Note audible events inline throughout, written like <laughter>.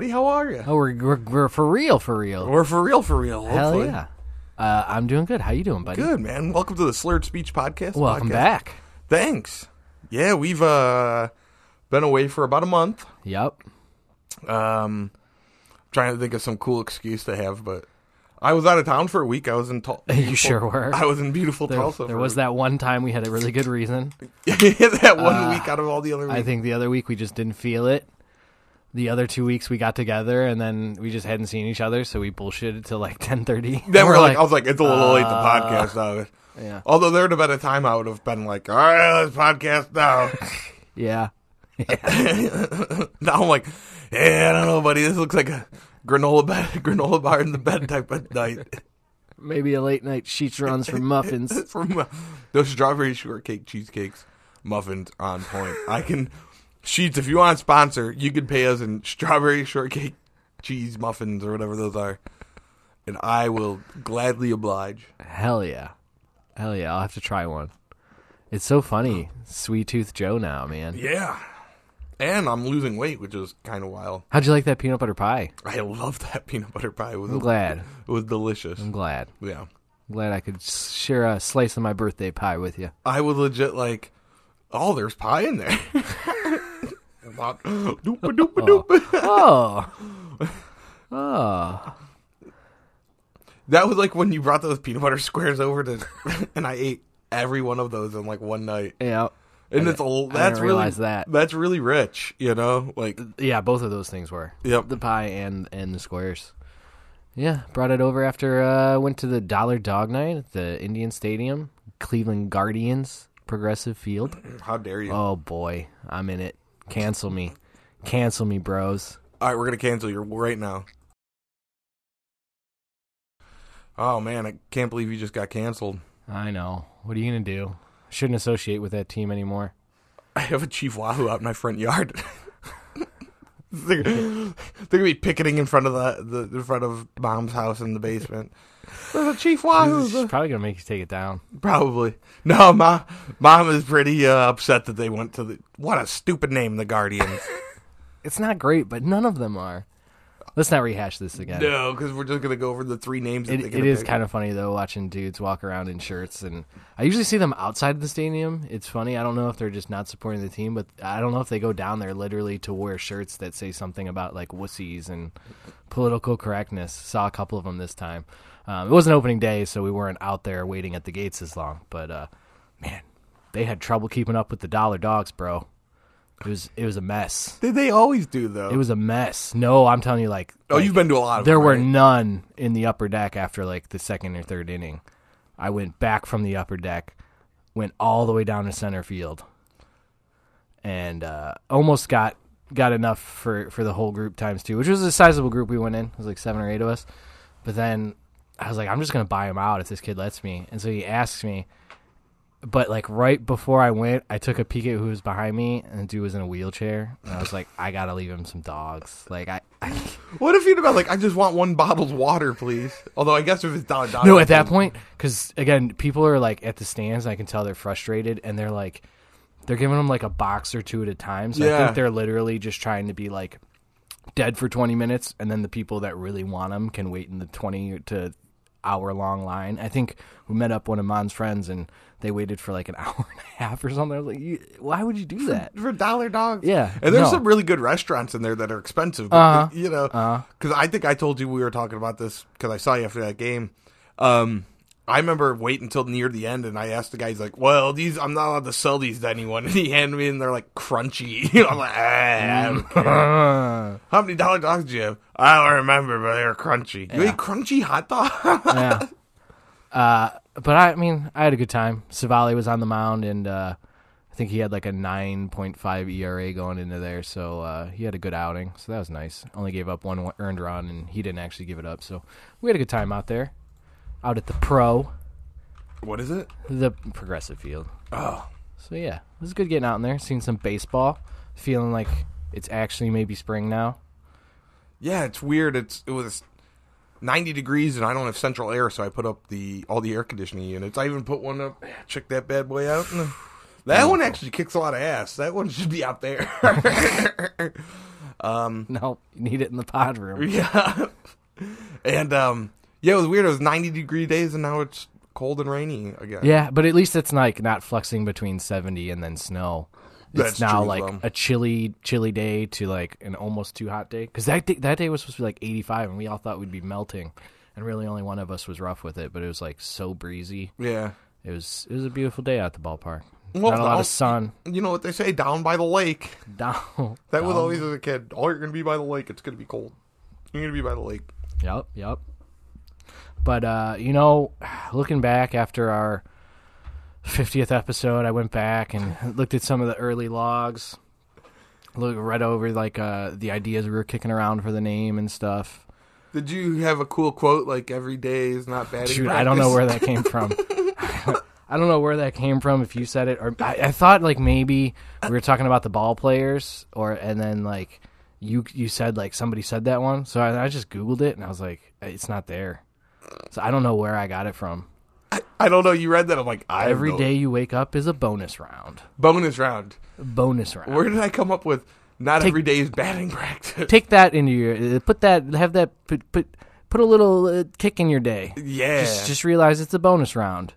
buddy. How are you? Oh, we're, we're we're for real, for real. We're for real, for real. Hell hopefully. yeah. Uh, I'm doing good. How you doing, buddy? Good man. Welcome to the Slurred Speech Podcast. Welcome podcast. back. Thanks. Yeah, we've uh been away for about a month. Yep. Um, trying to think of some cool excuse to have, but I was out of town for a week. I was in Tul- <laughs> You sure were. I was in beautiful There, Tulsa. there was that one time we had a really good reason. <laughs> that one week out of all the other weeks. I think the other week we just didn't feel it. The other two weeks we got together and then we just hadn't seen each other, so we bullshitted till like <laughs> ten thirty. then we're like, I was like, it's a little late to uh, podcast now. yeah, Although there'd have been a time I would have been like, all right, let's podcast now. <laughs> yeah. <laughs> now I'm like, yeah, I don't know, buddy. This looks like a granola bed, granola bar in the bed type of night. Maybe a late night Sheetz runs for muffins. From uh, those strawberry shortcake cheesecakes, muffins on point. I can Sheetz if you want to sponsor, you could pay us in strawberry shortcake cheese muffins or whatever those are, and I will gladly oblige. Hell yeah, hell yeah! I'll have to try one. It's so funny, Sweet Tooth Joe now, man. Yeah, and I'm losing weight, which is kind of wild. How'd you like that peanut butter pie? I love that <laughs> peanut butter pie. It was I'm glad. It was delicious. I'm glad. Yeah. I'm glad I could share a slice of my birthday pie with you. I was legit like, oh, there's pie in there. <laughs> About, <gasps> doopa doopa doopa. <laughs> Oh, oh, That was like when you brought those peanut butter squares over to, <laughs> and I ate every one of those in like one night. yeah, And it's a, didn't that's really that. that's really rich, you know. Like, yeah. Both of those things were yep. the pie and and the squares. Yeah, brought it over after uh went to the Dollar Dog Night at the Indian Stadium, Cleveland Guardians, Progressive Field. How dare you? Oh boy, I'm in it. Cancel me, cancel me, bros. All right, we're gonna cancel you right now. Oh man, I can't believe you just got canceled. I know. What are you gonna do? Shouldn't associate with that team anymore. I have a Chief Wahoo out in my front yard. <laughs> they're, they're gonna be picketing in front of the, the in front of mom's house in the basement. There's a Chief Wahoo. She's probably gonna make you take it down. Probably. No, my mom is pretty uh, upset that they went to the. What a stupid name, the Guardians. <laughs> It's not great, but none of them are. Let's not rehash this again. no, because we're just gonna go over the three names. That It, they're it gonna is pick. kind of funny though watching dudes walk around in shirts, and I usually see them outside of the stadium. It's funny. I don't know if they're just not supporting the team, but I don't know if they go down there literally to wear shirts that say something about like wussies and political correctness. Saw a couple of them this time. Um, it wasn't opening day, so we weren't out there waiting at the gates as long. But uh, man, they had trouble keeping up with the dollar dogs, bro. It was it was a mess. Did they always do though? It was a mess. No, I'm telling you, like Oh, like, you've been to a lot of. there them, were right? none in the upper deck after like the second or third inning. I went back from the upper deck, went all the way down to center field, and uh, almost got got enough for for the whole group times two, which was a sizable group we went in. It was like seven or eight of us. But then I was like, I'm just gonna buy him out if this kid lets me. And so he asks me. But like right before I went, I took a peek at who was behind me, and the dude was in a wheelchair. And I was like, I gotta leave him some dogs. Like I, I <laughs> What if you'd have like, I just want one bottled water, please? Although I guess if it's dollar dollar. No, at that point, because again, people are like at the stands. I can tell they're frustrated, and they're like, they're giving them like a box or two at a time. So I think they're literally just trying to be like dead for twenty minutes, and then the people that really want them can wait in the twenty to hour long line. I think we met up one of Mon's friends, and they waited for like an <laughs> hour and a half or something. I was like, why would you do that? for dollar dogs. Yeah, and there's no. some really good restaurants in there that are expensive. But, Uh-huh. You know, because I think I told you we were talking about this because I saw you after that game. Um, I remember waiting until near the end, and I asked the guy, he's like, "Well, these I'm not allowed to sell these to anyone." <laughs> And he handed me, and they're like crunchy. <laughs> I'm like, ah, I. Uh, <laughs> "How many dollar dogs do you have?" I don't remember, but they were crunchy. You Yeah. ate crunchy hot dog? yeah. Uh, but I mean, I had a good time. Civale was on the mound, and uh, I think he had like a 9.5 ERA going into there, so uh, he had a good outing. So that was nice. Only gave up one earned run, and he didn't actually give it up. So we had a good time out there, out at the Pro, what is it? the Progressive Field. Oh, So yeah, it was good getting out in there, seeing some baseball, feeling like it's actually maybe spring now. yeah. It's weird. It's it was 90 degrees, and I don't have central air, so I put up the all the air conditioning units. I even put one up. Check that bad boy out. That one actually kicks a lot of ass. That one should be out there. <laughs> Um, <laughs> No, you need it in the pod room. <laughs> yeah, and um, yeah, it was weird. It was 90 degree days, and now it's cold and rainy again. Yeah, but at least it's like not flexing between 70 and then snow. It's That's now true like well. a chilly, chilly day to like an almost too hot day. Because that day, that day was supposed to be like 85, and we all thought we'd be melting, and really only one of us was rough with it. But it was like so breezy. yeah. It was it was a beautiful day at the ballpark. Well, not a lot of sun. You know what they say? Down by the lake. Down. That was always as a kid. Oh, you're gonna be by the lake. It's gonna be cold. You're gonna be by the lake. Yep, yep. But uh, you know, looking back after our 50th episode, I went back and <laughs> looked at some of the early logs. Look, read over like uh, the ideas we were kicking around for the name and stuff. Did you have a cool quote like "Every day is not batting"? Shoot, I don't know where that came from. <laughs> I don't know where that came from. If you said it, or I, I thought like maybe we were talking about the ball players, or and then like you you said like somebody said that one, so I, I just googled it and I was like, it's not there. So I don't know where I got it from. I don't know. You read that? I'm like, I Every no- day you wake up is a bonus round. bonus round. Bonus round. Where did I come up with? Not Take- every day is batting practice. Take that into your uh, put that have that put put put a little uh, kick in your day. yeah, Just just realize it's a bonus round.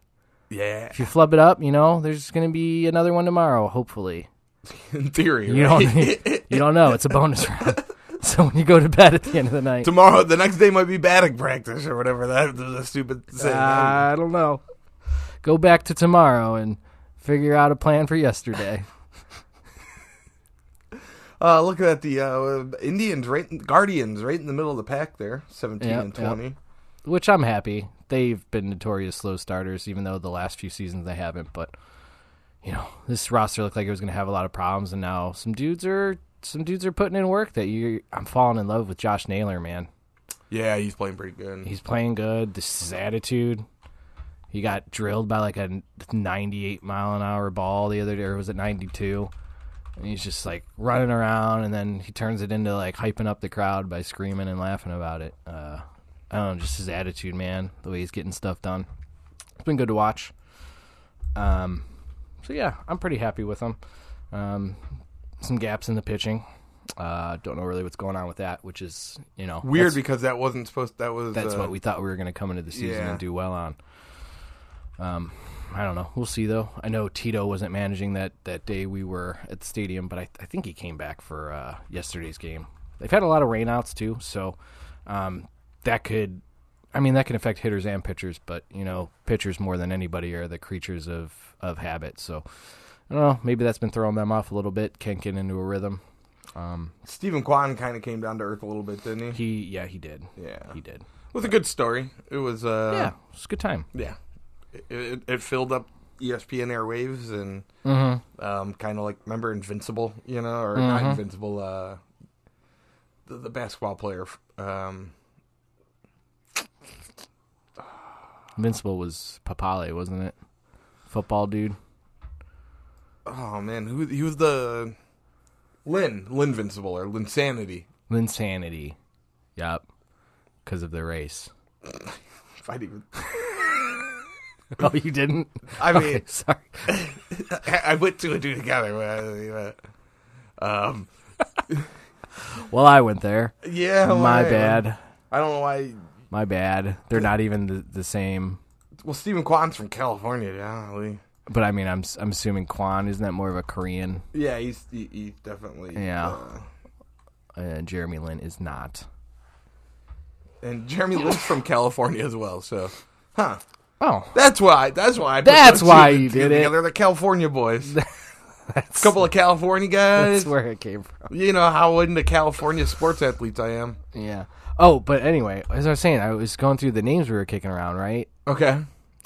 yeah. If you flub it up, you know there's going to be another one tomorrow. Hopefully, <laughs> In theory, you right? don't <laughs> you don't know. It's a bonus <laughs> round. <laughs> So when you go to bed at the end of the night, Tomorrow, the next day might be batting practice or whatever. That the, stupid saying. I don't know. Go back to tomorrow and figure out a plan for yesterday. <laughs> Uh, look at the uh, Indians, right? Guardians, right in the middle of the pack there, seventeen Yep, and yep. twenty. which I'm happy. They've been notorious slow starters, even though the last few seasons they haven't. But you know, this roster looked like it was going to have a lot of problems, and now some dudes are some dudes are putting in work. That you, I'm falling in love with Josh Naylor, man. Yeah, he's playing pretty good. He's playing good. This is his attitude. He got drilled by like a 98 mile an hour ball the other day, or was it 92? And he's just like running around, and then he turns it into like hyping up the crowd by screaming and laughing about it. Uh, I don't know, just his attitude, man. The way he's getting stuff done. It's been good to watch. Um, so yeah, I'm pretty happy with him. Um, some gaps in the pitching. Uh, don't know really what's going on with that, which is you know Weird because that wasn't supposed. That was that's uh, what we thought we were going to come into the season yeah. and do well on. Um, I don't know. We'll see though. I know Tito wasn't managing that that day we were at the stadium, but I, I think he came back for uh, yesterday's game. They've had a lot of rainouts too, so um, that could. I mean, that can affect hitters and pitchers, but you know, pitchers more than anybody are the creatures of of habit. So I don't know. Maybe that's been throwing them off a little bit. Can't get into a rhythm. Um, Steven Kwan kind of came down to earth a little bit, didn't he? he, yeah, he did. Yeah, He did. it was a good story. It was. Uh, yeah, it was a good time. yeah. It, it, it filled up ESPN airwaves and Mm-hmm. um, kind of like remember Invincible, you know, or not Mhm. Invincible. Uh, the, the basketball player. Um, Invincible was Papale, wasn't it? Football dude. Oh man, who he was the Lynn Linvincible or Linsanity. Linsanity. Yep. Because of the race. <laughs> If I'd even, <laughs> oh, you didn't? I mean, Okay, sorry. <laughs> I, I put two and two together. but, uh, Um, Well, I went there. yeah, My bad. I don't know why. My bad. They're not even the, the same. Well, Steven Kwan's from California, yeah. But I mean, I'm I'm assuming Kwan isn't that more of a Korean? Yeah, he's he, he definitely Yeah. uh, Uh, Jeremy Lin is not. and Jeremy Lin's from California as well. So, huh? Oh, That's why. That's why. I put That's those why two you did it. together. They're the California boys. A <laughs> that's couple of California guys. that's where it came from. You know how into California sports athletes I am. Yeah. Oh, but anyway, as I was saying, I was going through the names we were kicking around. Right. Okay.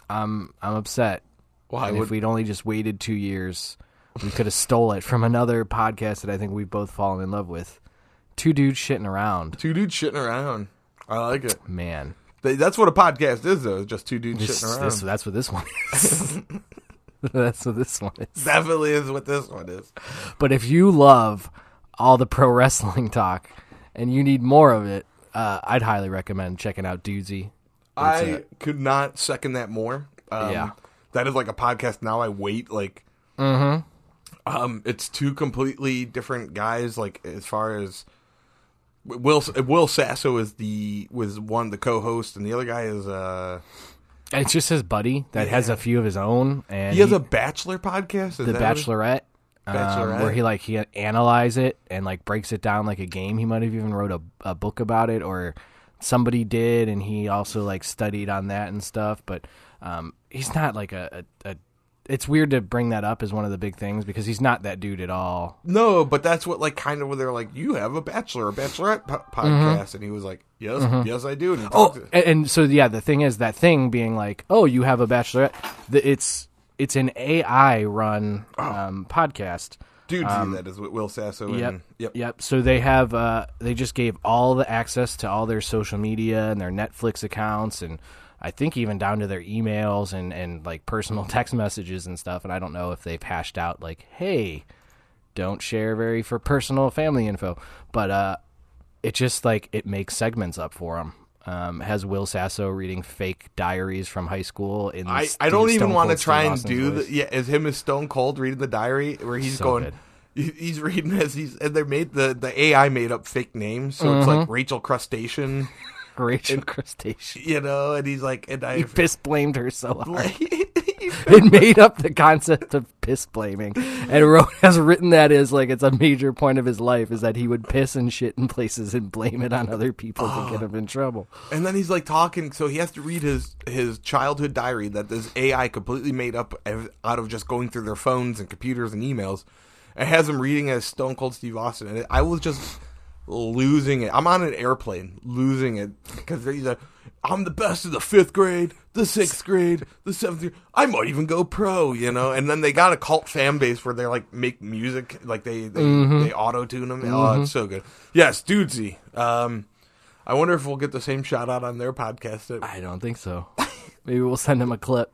I'm I'm upset. Why And would if we'd only just waited two years, we could have stole it from another podcast that I think we've both fallen in love with. Two dudes shitting around. two dudes shitting around? I like it. Man, They- That's what a podcast is, though. Just two dudes this, shitting around. this, that's what this one is. <laughs> <laughs> that's what this one is. Definitely is what this one is. But if you love all the pro wrestling talk and you need more of it, uh, I'd highly recommend checking out Dudesy. I could not second that more. Um, Yeah. That is like a podcast. Now I wait like. Mm-hmm. Um, it's two completely different guys. Like as far as Will Will Sasso is the was one the co-host, and the other guy is uh It's just his buddy that has a few of his own, and he has a Bachelor podcast. Is the that Bachelorette, um, where he like he analyze it and like breaks it down like a game. He might have even wrote a, a book about it, or somebody did, and he also like studied on that and stuff. But um, he's not like a, a, a. It's weird to bring that up as one of the big things because he's not that dude at all. No, but that's what like kind of where they're like, you have a Bachelor or Bachelorette po- podcast, and he was like, yes, yes, I do. And Oh, talked- and, and so yeah, the thing is that thing being like, oh, you have a bachelorette. The, it's it's an AI run um, podcast. dude, that is what Will Sasso. Yep. And, yep. Yep. So they have uh they just gave all the access to all their social media and their Netflix accounts and I think even down to their emails and and like personal <laughs> text messages and stuff and I don't know if they've hashed out like hey don't share very for personal family info but uh it just like it makes segments up for them um, has Will Sasso reading fake diaries from high school in I, I don't even want to try and do voice. the yeah Is him as Stone Cold reading the diary where he's So going good. he's reading as he's and they made the the AI made up fake names so it's Mm-hmm. like Rachel Crustacean <laughs> Rachel Crustacean you know and he's like and I he piss blamed her so <laughs> hard. It made up the concept of piss blaming. And wrote has written that as like it's a major point of his life is that he would piss and shit in places and blame it on other people to get ah. him in trouble. And then he's like talking, so he has to read his his childhood diary that this AI completely made up out of just going through their phones and computers and emails. It has him reading as Stone Cold Steve Austin, and I was just losing it. I'm on an airplane, losing it because like, "I'm the best of the fifth grade, the sixth grade, the seventh grade. I might even go pro," you know. And then they got a cult fan base where they're like make music, like they they, they auto tune them. Oh, it's so good. Yes, dudesy. Um, I wonder if we'll get the same shout out on their podcast. i don't think so maybe we'll send him a clip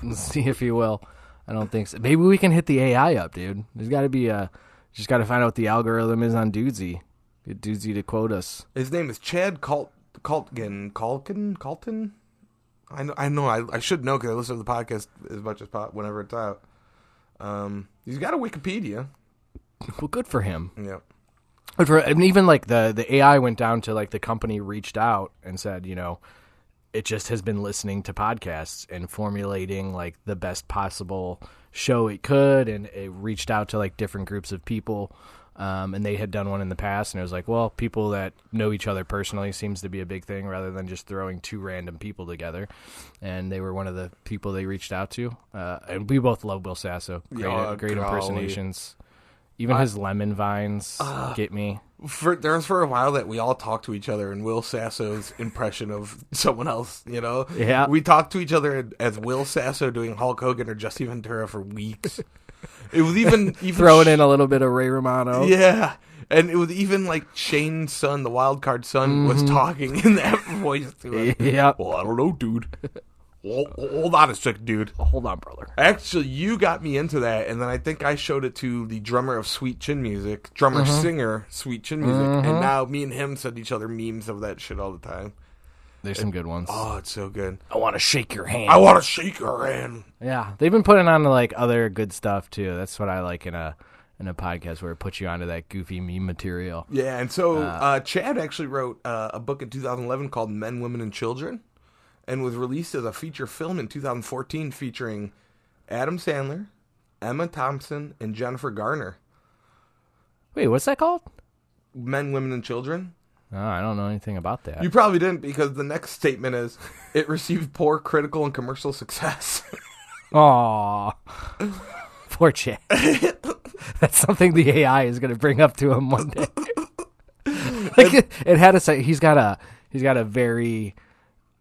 and see if he will i don't think so maybe we can hit the ai up dude there's got to be a just got to find out what the algorithm is on dudesy get dudesy to quote us His name is Chad Calt Caltgen Calkin Calton. I know. I know. I, I should know because I listen to the podcast as much as pot whenever it's out. Um, he's got a Wikipedia. <laughs> well good for him Yeah. But for, and even like the the AI went down to like the company reached out and said, you know, it just has been listening to podcasts and formulating like the best possible show it could, and it reached out to like different groups of people. Um, and they had done one in the past, and it was like, well, people that know each other personally seems to be a big thing, rather than just throwing two random people together. And they were one of the people they reached out to. Uh, and we both love Will Sasso, great, Yeah, great golly. impersonations. Even his lemon vines get me. For there was for a while that we all talked to each other in Will Sasso's impression of <laughs> someone else. You know. Yeah. We talked to each other as Will Sasso doing Hulk Hogan or Jesse Ventura for weeks. <laughs> it was even <laughs> even throwing in a little bit of Ray Romano. Yeah. And it was even like Shane's son, the wild card son, was mm-hmm. talking in that <laughs> voice to him. <laughs> Yep. Well, I don't know, dude. Hold, hold on a sec, dude. Oh, hold on, brother. Actually, you got me into that, and then I think I showed it to the drummer of Sweet Chin Music, drummer mm-hmm. singer Sweet Chin Music, and mm-hmm. now me and him send each other memes of that shit all the time. There's some good ones. Oh, it's so good. I want to shake your hand. I want to shake your hand. yeah, they've been putting on like other good stuff too. That's what I like in a in a podcast where it puts you onto that goofy meme material. Yeah, and so uh, Chad actually wrote uh, a book in 2011 called Men, Women, and Children, and was released as a feature film in 2014 featuring Adam Sandler, Emma Thompson, and Jennifer Garner. Wait, what's that called? Men, Women, and Children. Oh, I don't know anything about that. You probably didn't because the next statement is it received poor critical and commercial success. <laughs> Aw, poor Chad. <laughs> That's something the AI is going to bring up to him one day. <laughs> like it, it had a say. He's got a he's got a very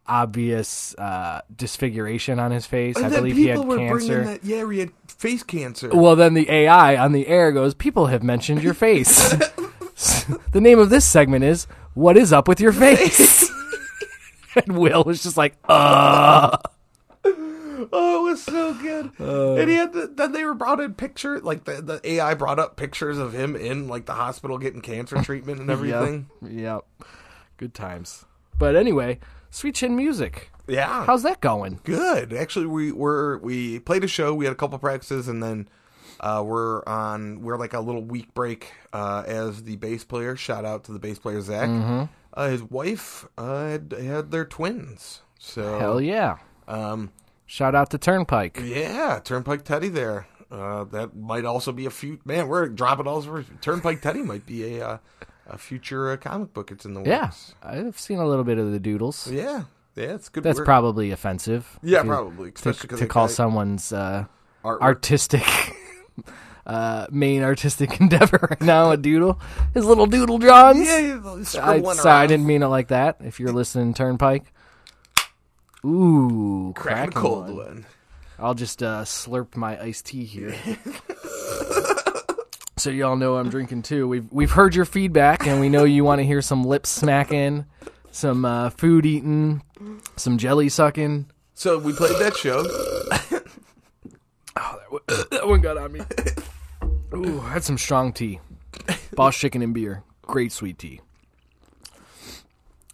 obvious uh, disfiguration on his face. I And then believe he had were cancer. That, yeah, he had face cancer. Well, then the AI on the air goes, People have mentioned your face. <laughs> the name of this segment is What is Up with Your Face? <laughs> and Will was just like, Uh. Oh, it was so good. and he had the, then they were brought in picture like the, the AI brought up pictures of him in like the hospital getting cancer <laughs> treatment and everything. Yep. yep. Good times. But anyway, Sweet Chin Music. Yeah, How's that going? good. Actually, we were we played a show. We had a couple practices, and then Uh, we're on. We're like a little week break uh, as the bass player. Shout out to the bass player Zach. Mm-hmm. Uh, his wife uh, had, had their twins. So Hell yeah! um, Shout out to Turnpike. yeah, Turnpike Teddy there. Uh, that might also be a few. Man, we're dropping all over. Turnpike Teddy might be a uh, a future uh, comic book. It's in the works. Yeah, I've seen a little bit of the doodles. yeah, yeah. It's good. That's work. probably offensive. yeah, to- probably, To, especially because to call someone's uh, artistic uh, main artistic <laughs> endeavor right now a doodle. His little doodle drawings. Yeah, I, sorry, I didn't mean it like that. If you're listening, Turnpike. Ooh, Crack a cold one. one. I'll just uh, slurp my iced tea here. <laughs> <laughs> so y'all know I'm drinking too. We've we've heard your feedback, and we know you want to hear some lip smacking, some uh, food eating, some jelly sucking. So we played that show. <coughs> That one got on me. Ooh, I had some strong tea. Boss chicken and beer. Great sweet tea.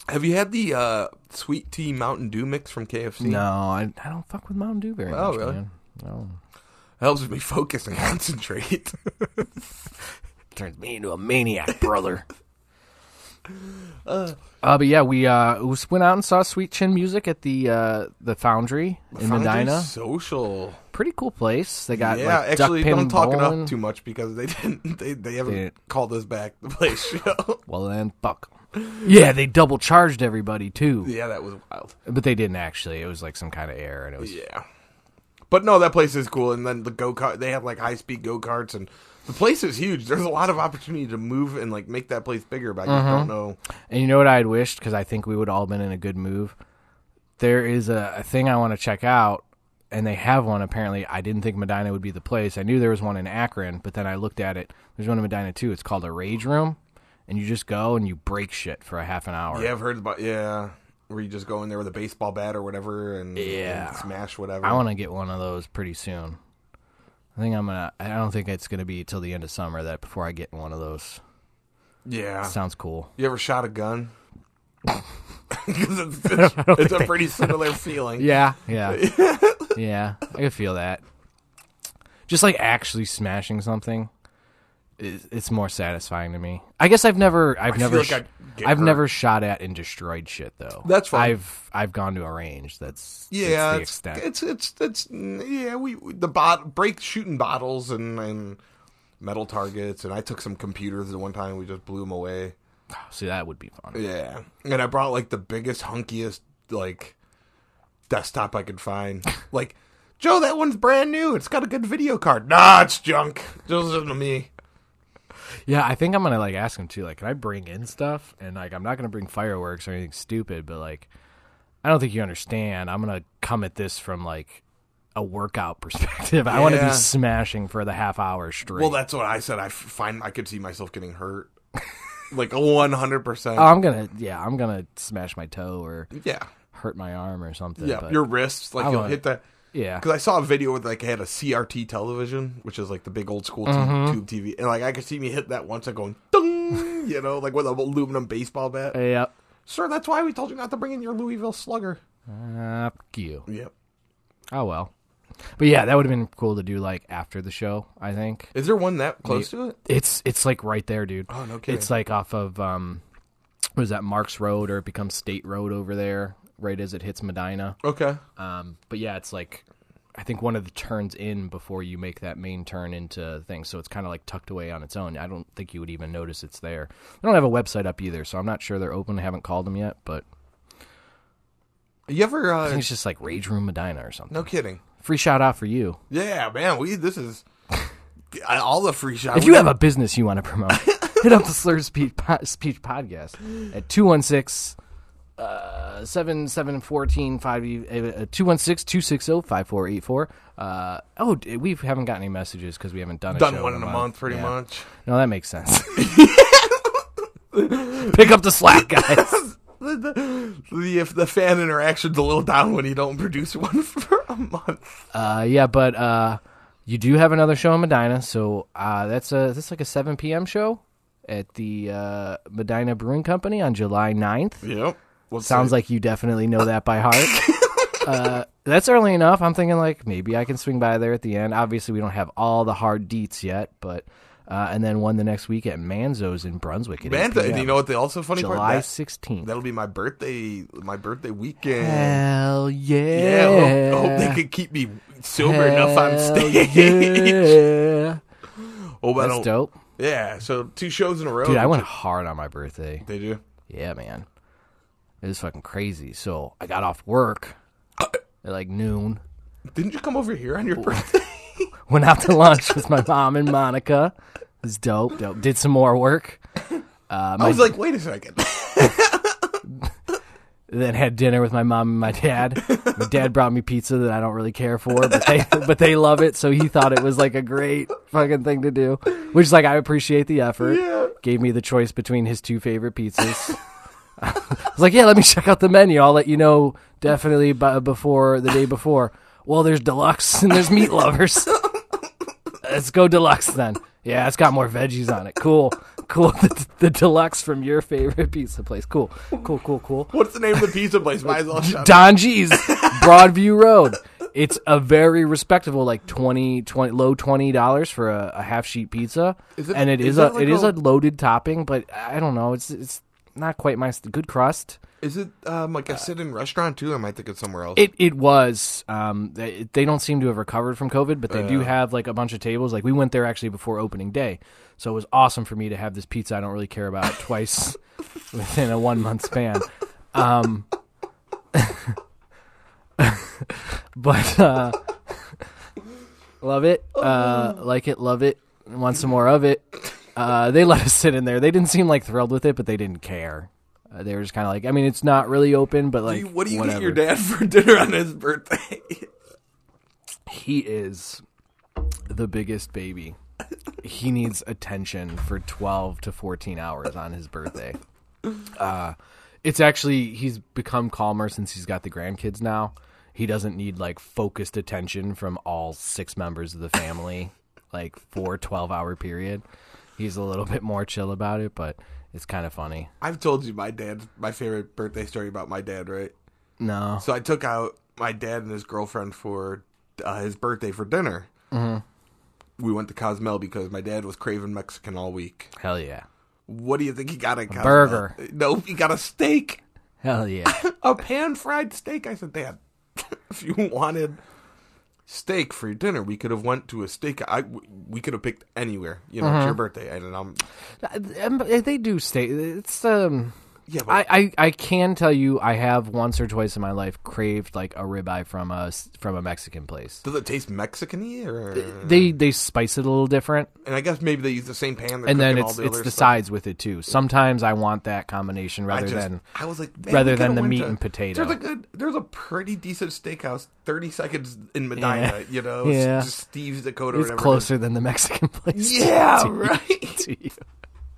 Have you had the uh, sweet tea Mountain Dew mix from KFC? No, I, I don't fuck with Mountain Dew very Oh, much, really? man. No. helps me <laughs> focus and concentrate. Turns me into a maniac, brother. <laughs> uh, but yeah, we uh we went out and saw Sweet Chin Music at the uh the Foundry in Foundry Medina. Social. Pretty cool place. They got yeah, like actually, don't talk it up too much because they <laughs> didn't. They they haven't didn't. called us back the place. show. <laughs> Well then, fuck. Yeah, they double charged everybody too, yeah, that was wild. but they didn't actually. It was like some kind of error, and it was Yeah, but no, that place is cool. And then the go kart, they have like high speed go karts, and the place is huge. There's a lot of opportunity to move and like make that place bigger. But I just Mm-hmm. don't know. And you know what I had wished because I think we would all been in a good move. There is a, a thing I want to check out, and they have one. Apparently, I didn't think Medina would be the place. I knew there was one in Akron, but then I looked at it. There's one in Medina too. It's called a Rage Room, and you just go and you break shit for a half an hour. Yeah, I've heard about yeah. Where you just go in there with a baseball bat or whatever and, Yeah. and smash whatever. I want to get one of those pretty soon. I think I'm gonna. I don't think it's gonna be till the end of summer that before I get one of those. yeah. Sounds cool. You ever shot a gun? <laughs> Because it's, <laughs> it's, it's a pretty similar feeling. Yeah, yeah, <laughs> yeah. I can feel that. Just like actually smashing something, it's more satisfying to me. I guess I've never, I've I never, like sh- I'd get I've hurt. never shot at and destroyed shit though. That's fine. I've I've gone to a range. That's Yeah, that's the it's, extent. it's it's it's yeah. We the bot break shooting bottles and and metal targets, and I took some computers at one time. We just blew them away. See, that would be fun. Yeah, and I brought like the biggest hunkiest like desktop I could find. <laughs> like, Joe, that one's brand new. It's got a good video card. Nah, it's junk. Just listen to me. Yeah, I think I'm gonna like ask him too. Like, can I bring in stuff? And like, I'm not gonna bring fireworks or anything stupid, but like, I don't think you understand. I'm gonna come at this from like a workout <laughs> perspective. I want to Yeah. be smashing for the half hour straight. Well, that's what I said. I f- find I could see myself getting hurt. like one hundred percent. Oh, I'm gonna, yeah, I'm gonna smash my toe or Yeah, hurt my arm or something. yeah. but- Your wrists, like I you'll hit that. Yeah, Because I saw a video with like I had a CRT television, which is like the big old school t- Mm-hmm. tube TV, and like I could see me hit that once and going, Dung! <laughs> you know, like with an aluminum baseball bat. yep. Sir, that's why we told you not to bring in your Louisville Slugger. Uh, fuck you. Yep. Oh well. But yeah, that would have been cool to do like after the show. I think Is there one that close to it? it's it's like right there, dude. Oh, no kidding. It's like off of um, what is that Marks Road or it becomes State Road over there, right as it hits Medina. Okay. Um, but yeah, it's like I think one of the turns in before you make that main turn into things, so it's kind of like tucked away on its own. I don't think you would even notice it's there. They don't have a website up either, so I'm not sure they're open. I haven't called them yet, but You ever? I think Uh, it's just like Rage Room Medina or something. no kidding. Free shout out for you. Yeah, man. We this is all the free shots. If you have a business you want to promote, <laughs> hit up the Slur Speech, po- Speech Podcast at 216 uh, 7714 uh, 216 260 5484. Uh, Oh, d- we haven't got any messages because we haven't done a done show one in a month, pretty Yeah. much. No, that makes sense. <laughs> Pick up the slack, guys. <laughs> The if the fan interaction's a little down when you don't produce one <laughs> for a month. Uh, yeah, but uh, you do have another show in Medina, so uh, that's a that's like a 7 p.m. show at the uh, Medina Brewing Company on July 9th. Yep. Well, Sounds like you definitely know that by heart. <laughs> uh, that's early enough. I'm thinking like maybe I can swing by there at the end. Obviously, we don't have all the hard deets yet, but uh, and then one the next week at Manzo's in Brunswick. At 8 Man, and you know what? The also funny July part that, 16th. that'll be my birthday. My birthday weekend. Hell yeah! Yeah, I hope, I hope they could keep me sober enough on Hell stage. Yeah. <laughs> oh, That's dope, Yeah, so two shows in a row. dude. I went hard on my birthday. They do. Yeah, man. It was fucking crazy. So I got off work at like noon. Didn't you come over here on your birthday? <laughs> Went out to lunch with my mom and Monica. It was dope. Dope. Did some more work. Uh, I was like, wait a second. <laughs> then had dinner with my mom and my dad. my dad brought me pizza that I don't really care for, but they <laughs> but they love it, so he thought it was like a great fucking thing to do. Which is like I appreciate the effort. Yeah. Gave me the choice between his two favorite pizzas. <laughs> I was like, yeah, let me check out the menu. I'll let you know definitely by, before the day before. Well, there's deluxe and there's meat lovers. <laughs> Let's go deluxe then. Yeah, it's got more veggies on it. Cool, cool. <laughs> The, the deluxe from your favorite pizza place. Cool, cool, cool, cool. What's the name of the pizza place? Might as well. Don G's, Broadview Road. It's a very respectable, like 20, 20 low twenty dollars for a, a half sheet pizza, Is it- and it is is, that a like it is a- a loaded topping, but I don't know. It's it's not quite my good crust. Is it um, like a sit-in restaurant too? Or am I thinking somewhere else? It it was. Um, they, they don't seem to have recovered from COVID, but they do have like a bunch of tables. Like we went there actually before opening day, so it was awesome for me to have this pizza I don't really care about <laughs> twice <laughs> within a one month span. Um, <laughs> but uh, love it, uh, like it, love it. Want some more of it? Uh, they <laughs> let us sit in there. They didn't seem like thrilled with it, but they didn't care. Uh, they were just kind of like, I mean, it's not really open, but Do like, you- what do you whatever. get your dad for <laughs> dinner on his birthday? He is the biggest baby. He needs attention for 12 to 14 hours on his birthday. Uh, it's actually, he's become calmer since he's got the grandkids now. He doesn't need like focused attention from all six members of the family, like for a 12 hour period. He's a little <laughs> bit more chill about it, but it's kind of funny. I've told you my dad, my favorite birthday story about my dad, right? No. So I took out my dad and his girlfriend for uh, his birthday for dinner. Mm-hmm. We went to Cozumel because my dad was craving Mexican all week. Hell yeah. What do you think he got at Cozumel? burger. No, he got a steak, Hell yeah. <laughs> a pan fried steak. I said, Dad, <laughs> if you wanted steak for your dinner, we could have went to a steak. I we could have picked anywhere. You know, it's Mm-hmm. your birthday, and I'm Um, they do stay. It's um. Yeah. But I, I, I can tell you I have once or twice in my life craved like a ribeye from a from a Mexican place. does it taste Mexican-y or? They they spice it a little different, and I guess maybe they use the same pan. And then it's the it's the stuff. sides with it too. Sometimes I want that combination I rather just, than I was like, rather than the meat to- and potato. There's a good, there's a pretty decent steakhouse, thirty seconds in Medina. You know, <laughs> Yeah. Steve's Dakota. or it's it closer than the Mexican place. Yeah, <laughs> to- right. <laughs> to you.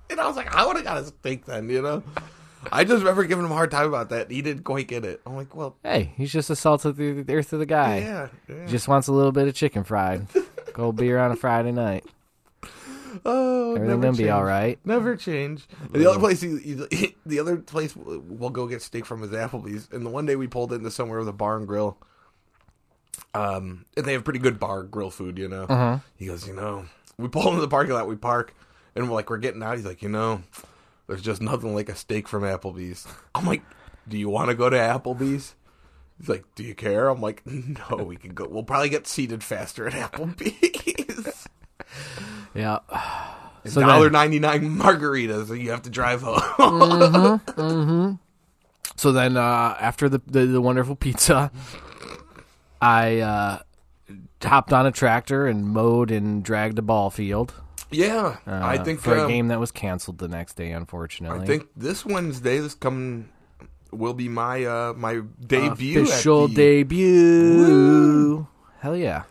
And I was like, I would have got a steak then. You know, I just remember giving him a hard time about that. He didn't quite get it. I'm like, well, Hey, he's just a salt of the the earth of the guy. yeah, yeah. Just wants a little bit of chicken fried. <laughs> Cold beer on a Friday night. oh, Everything never gonna be all right. Never change. And the other place, he, he, the other place we'll go get steak from is Applebee's. And the one day we pulled into somewhere with a bar and grill. Um, and they have pretty good bar grill food, you know. Uh-huh. He goes, you know, we pull into the parking lot, we park, and we're like, we're getting out. He's like, you know, there's just nothing like a steak from Applebee's. I'm like, do you want to go to Applebee's? He's like, do you care? I'm like, no, we can go. We'll probably get seated faster at Applebee's. Yeah. So Dollar ninety nine margaritas, and you have to drive home. <laughs> so then uh, after the, the the wonderful pizza, I uh, hopped on a tractor and mowed and dragged a ball field. Yeah, uh, I think for a um, game that was canceled the next day, unfortunately. I think this Wednesday, this coming, will be my uh my debut. official the- debut. Hell yeah!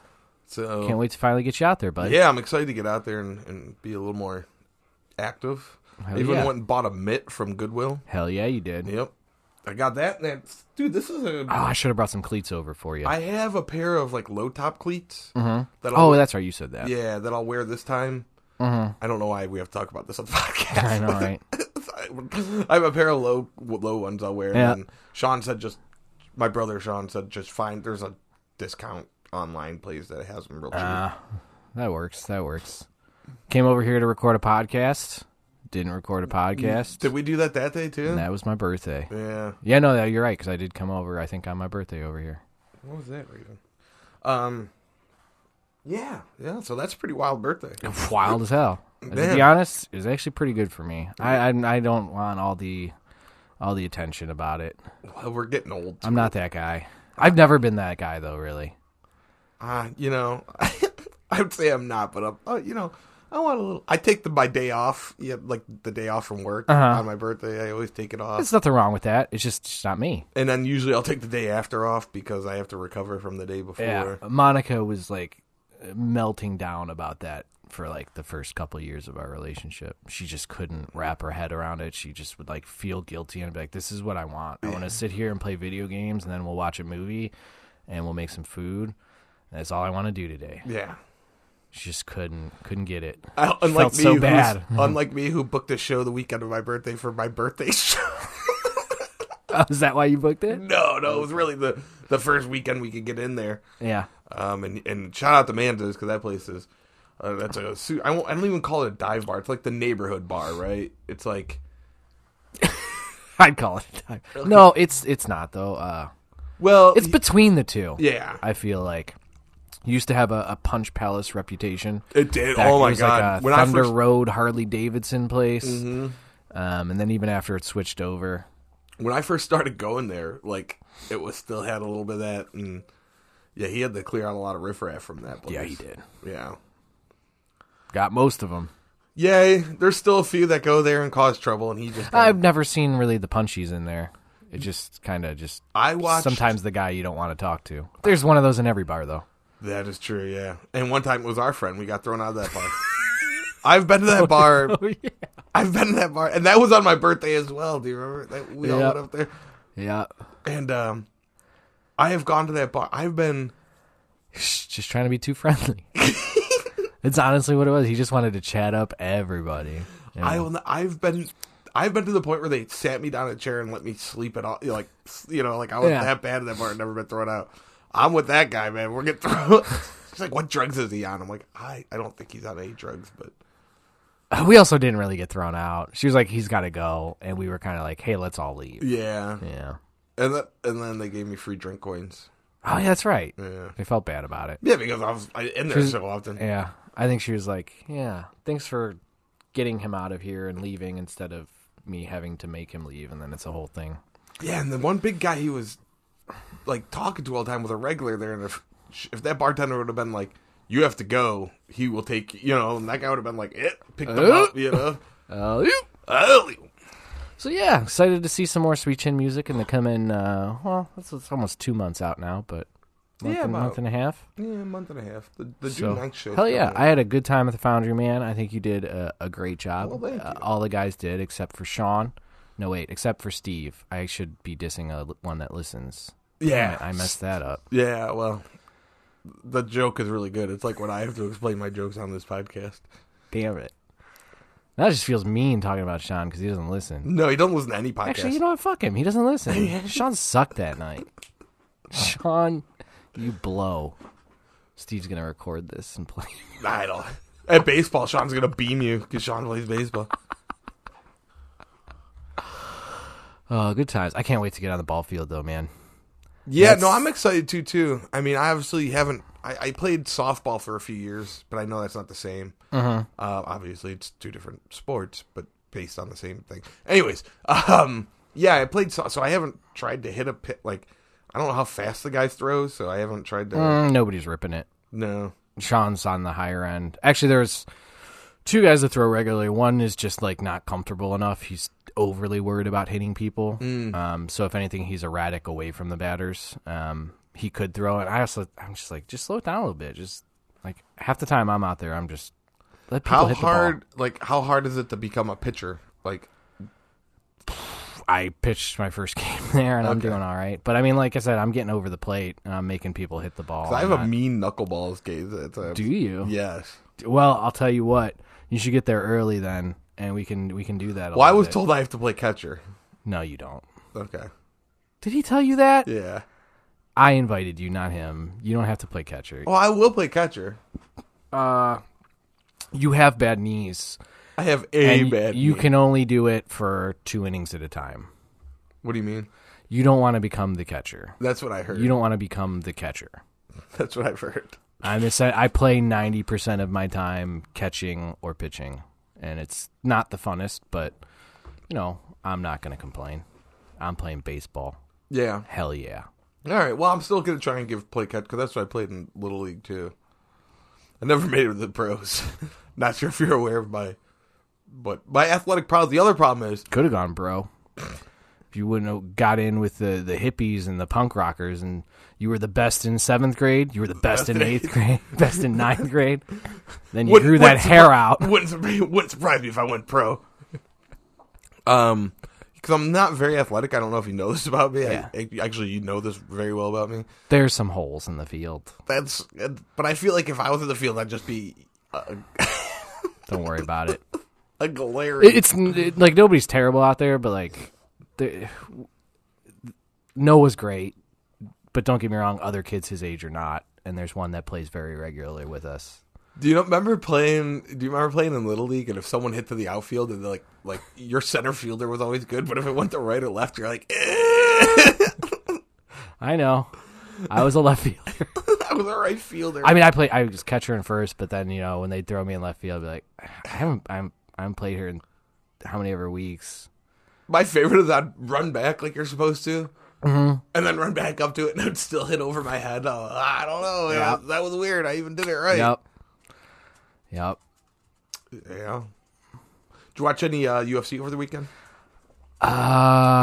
So Can't wait to finally get you out there, bud. Yeah, I'm excited to get out there and, and be a little more active. Hell I even yeah. went and bought a mitt from Goodwill. Hell yeah, you did. Yep, I got that. And that's, dude, this is a. Oh, I should have brought some cleats over for you. I have a pair of like low top cleats. Mhm. That oh, that's right. You said that. yeah, that I'll wear this time. Mhm. I don't know why we have to talk about this on the <laughs> podcast. I know, right? <laughs> I have a pair of low low ones I'll wear. Yeah. And Sean said just my brother Sean said just find there's a discount online place that has them real cheap. Uh, that works. That works. Came over here to record a podcast. Didn't record a podcast. Did we do that that day too? And that was my birthday. Yeah. Yeah, no, no, you're right because I did come over. I think on my birthday over here. What was that reason? Um. Yeah, yeah. So that's a pretty wild birthday. <laughs> Wild as hell. <laughs> To be honest, it was actually pretty good for me. I, I I don't want all the all the attention about it. Well, we're getting old. I'm not that guy. I've never been that guy though. Really. Uh, you know, <laughs> I would say I'm not, but I'm. Uh, you know, I want a little. I take the my day off. Yeah, like the day off from work Uh-huh. on my birthday. I always take it off, There's nothing wrong with that. It's just, just not me. and then usually I'll take the day after off because I have to recover from the day before. Yeah, Monica was like melting down about that for like the first couple years of our relationship. She just couldn't wrap her head around it. She just would like feel guilty and be like, "This is what I want. I want to sit here and play video games, and then we'll watch a movie, and we'll make some food. That's all I want to do today." Yeah. She just couldn't couldn't get it. I, unlike Felt me, so bad. <laughs> unlike me, who booked a show the weekend of my birthday for my birthday <laughs> show. Oh, is that why you booked it? no, no, it was really the the first weekend we could get in there. Yeah. Um, and and shout out to Manda's because that place is uh, that's a I, won't, I don't even call it a dive bar. It's like the neighborhood bar, right? It's like <laughs> I'd call it. a time. No, it's it's not though. Uh, well, it's between the two. yeah, I feel like used to have a, a Punch Palace reputation. it did. Back- oh my god, Like a when I Thunder first Road Harley Davidson place. Mm-hmm. Um, and then even after it switched over, when I first started going there, like it was still had a little bit of that, and yeah, he had to clear out a lot of riffraff from that place. yeah, he did. Yeah, Got most of them. yay. There's still a few that go there and cause trouble, and he just I've never seen really the punchies in there. It just kind of just I watched sometimes the guy you don't want to talk to. There's one of those in every bar though. That is true, yeah. And one time it was our friend. We got thrown out of that bar. <laughs> I've been to that <laughs> bar. Oh yeah. I've been to that bar, and that was on my birthday as well. Do you remember that we all went up there? Yeah. And um, I have gone to that bar. I've been. Just trying to be too friendly. <laughs> it's honestly what it was. He just wanted to chat up everybody. you I will. I've been. I've been to the point where they sat me down in a chair and let me sleep at all. You know, like you know, like I was Yeah. that bad at that bar. I've never been thrown out. I'm with that guy, man. We're getting thrown. She's <laughs> like, "What drugs is he on?" I'm like, "I, I don't think he's on any drugs, but uh, We also didn't really get thrown out. She was like, "He's got to go," and we were kind of like, "Hey, let's all leave." yeah." Yeah. And then and then they gave me free drink coins. Oh, yeah, that's right. Yeah. They felt bad about it. Yeah, because I was I, in there She's- so often. Yeah, I think she was like, "Yeah, thanks for getting him out of here and leaving instead of me having to make him leave." And then it's a whole thing. Yeah, and the one big guy he was like talking to all the time was a regular there, and if if that bartender would have been like, "You have to go," he will take you know, and that guy would have been like, "It pick them Uh. up," you know. Oh, Oh, so yeah, excited to see some more Sweet Chin music in the coming. Uh, well, it's, it's almost two months out now, but month, Yeah, and, about- month and a half. yeah, a month and a half. The the So, June 9th show. hell yeah, I had a good time at the Foundry, man. I think you did a, a great job. Well, thank Uh, all the guys did, except for Sean. No, wait, except for Steve. I should be dissing a, one that listens. yeah, I, I messed that up. Yeah, well, the joke is really good. It's like when I have to explain my jokes on this podcast. Damn it. That just feels mean talking about Sean because he doesn't listen. No, he doesn't listen to any podcast. Actually, you know what? Fuck him. He doesn't listen. <laughs> Sean sucked that night. Sean, you blow. Steve's gonna record this and play. I don't. At baseball, Sean's gonna beam you because Sean plays baseball. Oh, <sighs> good times. I can't wait to get on the ball field though, man. Yeah, That's- no, I'm excited too. Too. I mean, I obviously haven't. I, I played softball for a few years, but I know that's not the same. Uh-huh. Uh, obviously, it's two different sports, but based on the same thing. Anyways, <laughs> um, yeah, I played so, so I haven't tried to hit a pit. Like, I don't know how fast the guy throws, so I haven't tried to. Mm, nobody's ripping it. No, Sean's on the higher end. Actually, there's two guys that throw regularly. One is just like not comfortable enough. He's overly worried about hitting people. Um, so if anything, he's erratic away from the batters. Um, he could throw it. I also, I'm just like, just slow it down a little bit. Just like half the time I'm out there, I'm just let people how hit hard? Like, how hard is it to become a pitcher? Like. I pitched my first <laughs> game there, and I'm doing all right. But I mean, like I said, I'm getting over the plate, and I'm making people hit the ball. I have I'm a mean knuckleballs game. Do you? Yes. Well, I'll tell you what. You should get there early then, and we can we can do that. a Well, I was bit. told I have to play catcher. No, you don't. Okay. Did he tell you that? Yeah. I invited you, not him. You don't have to play catcher. Oh, I will play catcher. Uh, you have bad knees. I have a and bad. you knee. can only do it for two innings at a time. What do you mean? You don't want to become the catcher. That's what I heard. You don't want to become the catcher. <laughs> That's what I've heard. I'm I play 90% of my time catching or pitching, and it's not the funnest, but you know, I'm not going to complain. I'm playing baseball. Yeah. Hell yeah. All right. Well, I'm still gonna try and give play cut because that's what I played in little league too. I never <laughs> made it to the pros. <laughs> Not sure if you're aware of my, but my athletic problems. The other problem is Could have gone, bro. If you wouldn't have got in with the, the hippies and the punk rockers, and you were the best in seventh grade, you were the <laughs> best in eighth grade, best in ninth grade, then you Wouldn't- grew that hair surpri- out. Wouldn't surprise, wouldn't surprise me if I went pro. Um, because I'm not very athletic. I don't know if you know this about me. Yeah. I, actually, you know this very well about me. There's some holes in the field. That's, but I feel like if I was in the field, I'd just be a, Don't worry about it. <laughs> a glaring. It- It's it, like nobody's terrible out there, but like Noah's great, but don't get me wrong, other kids his age are not. And there's one that plays very regularly with us. Do you remember playing? Do you remember playing in little league? And if someone hit to the outfield, and like like your center fielder was always good, but if it went to right or left, you're like, eh. I know. I was a left fielder. <laughs> I was a right fielder. I mean, I play. I was catcher in first, but then you know when they throw me in left field, I'd be like, I haven't. I'm. I haven't played here in how many ever weeks. My favorite is that run back like you're supposed to, mm-hmm. and then run back up to it, and it would still hit over my head. Oh, I don't know. Yeah, that was weird. I even did it right. Yep. Yep. Yeah. Did you watch any uh, UFC over the weekend? Uh, It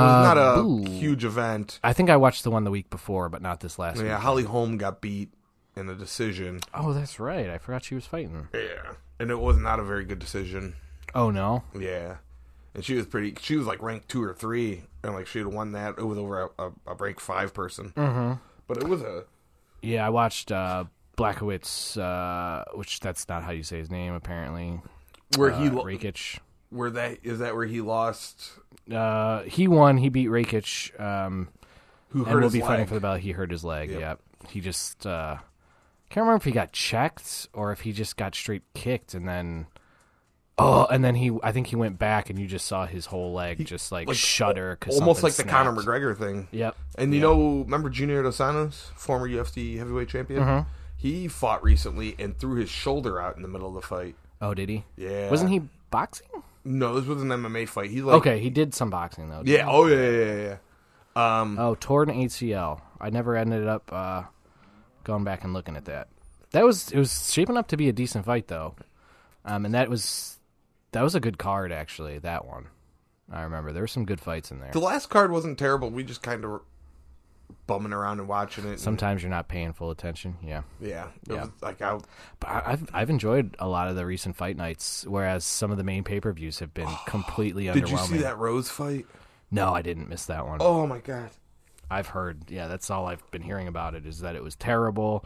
was not a ooh. huge event. I think I watched the one the week before, but not this last. Yeah. Holly Holm got beat in a decision. Oh, that's right. I forgot she was fighting. Yeah, and it was not a very good decision. Oh no. Yeah, and she was pretty. She was like ranked two or three, and like she had won that. It was over a, a, a rank five person. Mm-hmm. But it was a Yeah, I watched uh, Blackowitz, uh, which that's not how you say his name apparently. where Uh, he lo- Rakic. where that is that where he lost. Uh, he won. He beat Rakic. Um, Who and will be leg? fighting for the belt. He hurt his leg. Yep. Yep. He just uh, can't remember if he got checked or if he just got straight kicked and then. Oh, and then he, I think he went back, and you just saw his whole leg just like, like, shudder, almost like something the Conor. McGregor thing. Yep. And you Yep. know, remember Junior Dos Santos, former UFC heavyweight champion? Mm-hmm. He fought recently and threw his shoulder out in the middle of the fight. Oh, did he? Yeah, Wasn't he boxing? No, this was an MMA fight. He like okay, he did some boxing though. Yeah. he? Oh yeah, yeah, yeah. yeah. Um, Oh, torn ACL. I never ended up uh, going back and looking at that. That was it was shaping up to be a decent fight though, um, and that was that was a good card actually. That one, I remember there were some good fights in there. the last card wasn't terrible. We just kind of bumming around and watching it. and- Sometimes you're not paying full attention. Yeah, yeah, Yeah. like I, but I- I've I've enjoyed a lot of the recent fight nights, whereas some of the main pay per views have been <sighs> completely did underwhelming. you see that Rose fight? No, I didn't miss that one. Oh my god. I've heard, yeah, that's all I've been hearing about it is that it was terrible,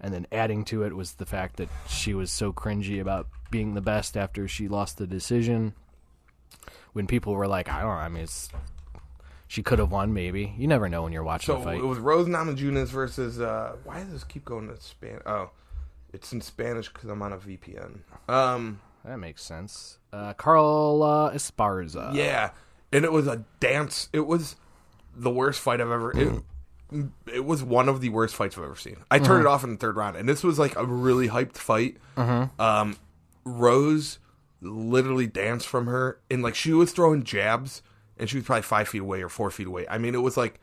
and then adding to it was the fact that she was so cringy about being the best after she lost the decision. When people were like, I don't know, I mean, it's, she could have won, maybe. You never know when you're watching So a fight. it was Rose Namajunas versus. uh Why does this keep going to Spanish? Oh, it's in Spanish because I'm on a VPN. Um, that makes sense. Uh, Carla Esparza. yeah, and it was a dance. It was the worst fight I've ever. It, it was one of the worst fights I've ever seen. I turned it off in the third round, and this was like a really hyped fight. Um, Rose literally danced from her, and like she was throwing jabs, and she was probably five feet away or four feet away. I mean, it was like,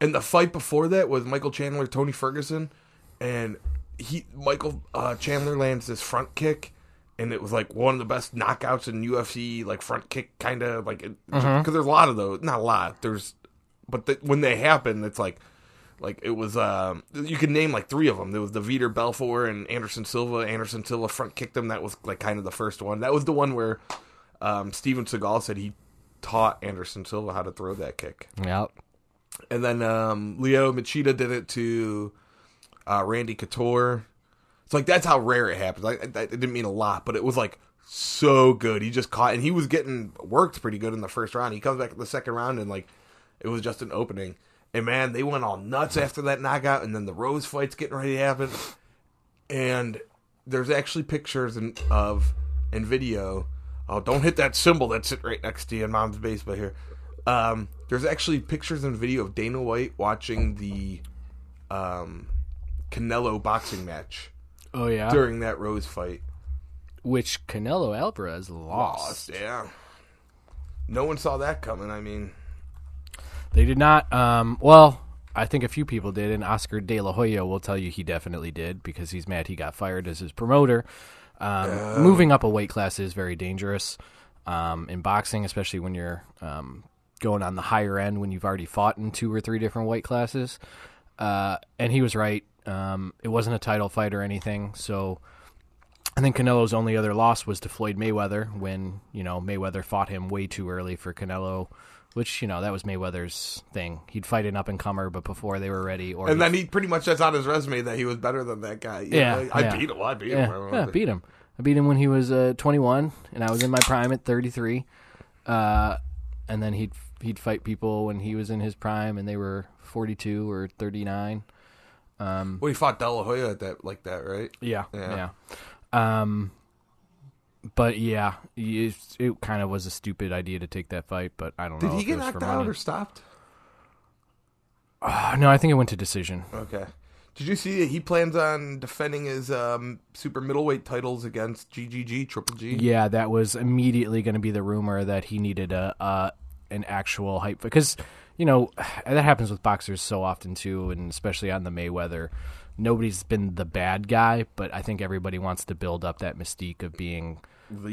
and the fight before that was Michael Chandler, Tony Ferguson, and he Michael uh, Chandler lands this front kick. And it was like one of the best knockouts in UFC, like front kick kind of like because there's a lot of those, not a lot. There's, but the, when they happen, it's like like it was um you can name like three of them there was the Vitor Belfort and Anderson Silva Anderson Silva front kicked him that was like kind of the first one that was the one where um Steven Seagal said he taught Anderson Silva how to throw that kick Yep. and then um Lyoto Machida did it to uh Randy Couture it's like that's how rare it happens like it didn't mean a lot but it was like so good he just caught and he was getting worked pretty good in the first round he comes back in the second round and like It was just an opening. And man, they went all nuts after that knockout, and then the Rose fight's getting ready to happen. And there's actually pictures and, of and video. Oh, don't hit that symbol that's sitting right next to you in mom's basement here. Um, there's actually pictures and video of Dana White watching the um, Canelo boxing match Oh yeah. during that Rose fight. Which Canelo Alvarez lost. Lost, yeah. No one saw that coming. I mean, They did not. Um, well, I think a few people did, and Oscar De La Hoya will tell you he definitely did because he's mad he got fired as his promoter. Um, Moving up a weight class is very dangerous um, in boxing, especially when you're um, going on the higher end when you've already fought in two or three different weight classes. Uh, and he was right. Um, it wasn't a title fight or anything, so. I think Canelo's only other loss was to Floyd Mayweather when, you know, Mayweather fought him way too early for Canelo, which, you know, that was Mayweather's thing. He'd fight an up and comer, but before they were ready or and then he pretty much that's on his resume that he was better than that guy. You Yeah, know, I yeah. beat him. I beat yeah, him. yeah, beat him. I beat him when he was uh, 21 and I was in my prime at 33. Uh, and then he'd he'd fight people when he was in his prime and they were 42 or 39. Um, Well, he fought De La Hoya at that like that, right? Yeah, Yeah. yeah. Um, but yeah, it, it kind of was a stupid idea to take that fight. But I don't Did know. Did he get knocked out or stopped? Uh, no, I think it went to decision. Okay. Did you see that he plans on defending his um, super middleweight titles against GGG Triple G? Yeah, that was immediately going to be the rumor that he needed a uh, an actual hype because you know <sighs> that happens with boxers so often too, and especially on the Mayweather. Nobody's been the bad guy, but I think everybody wants to build up that mystique of being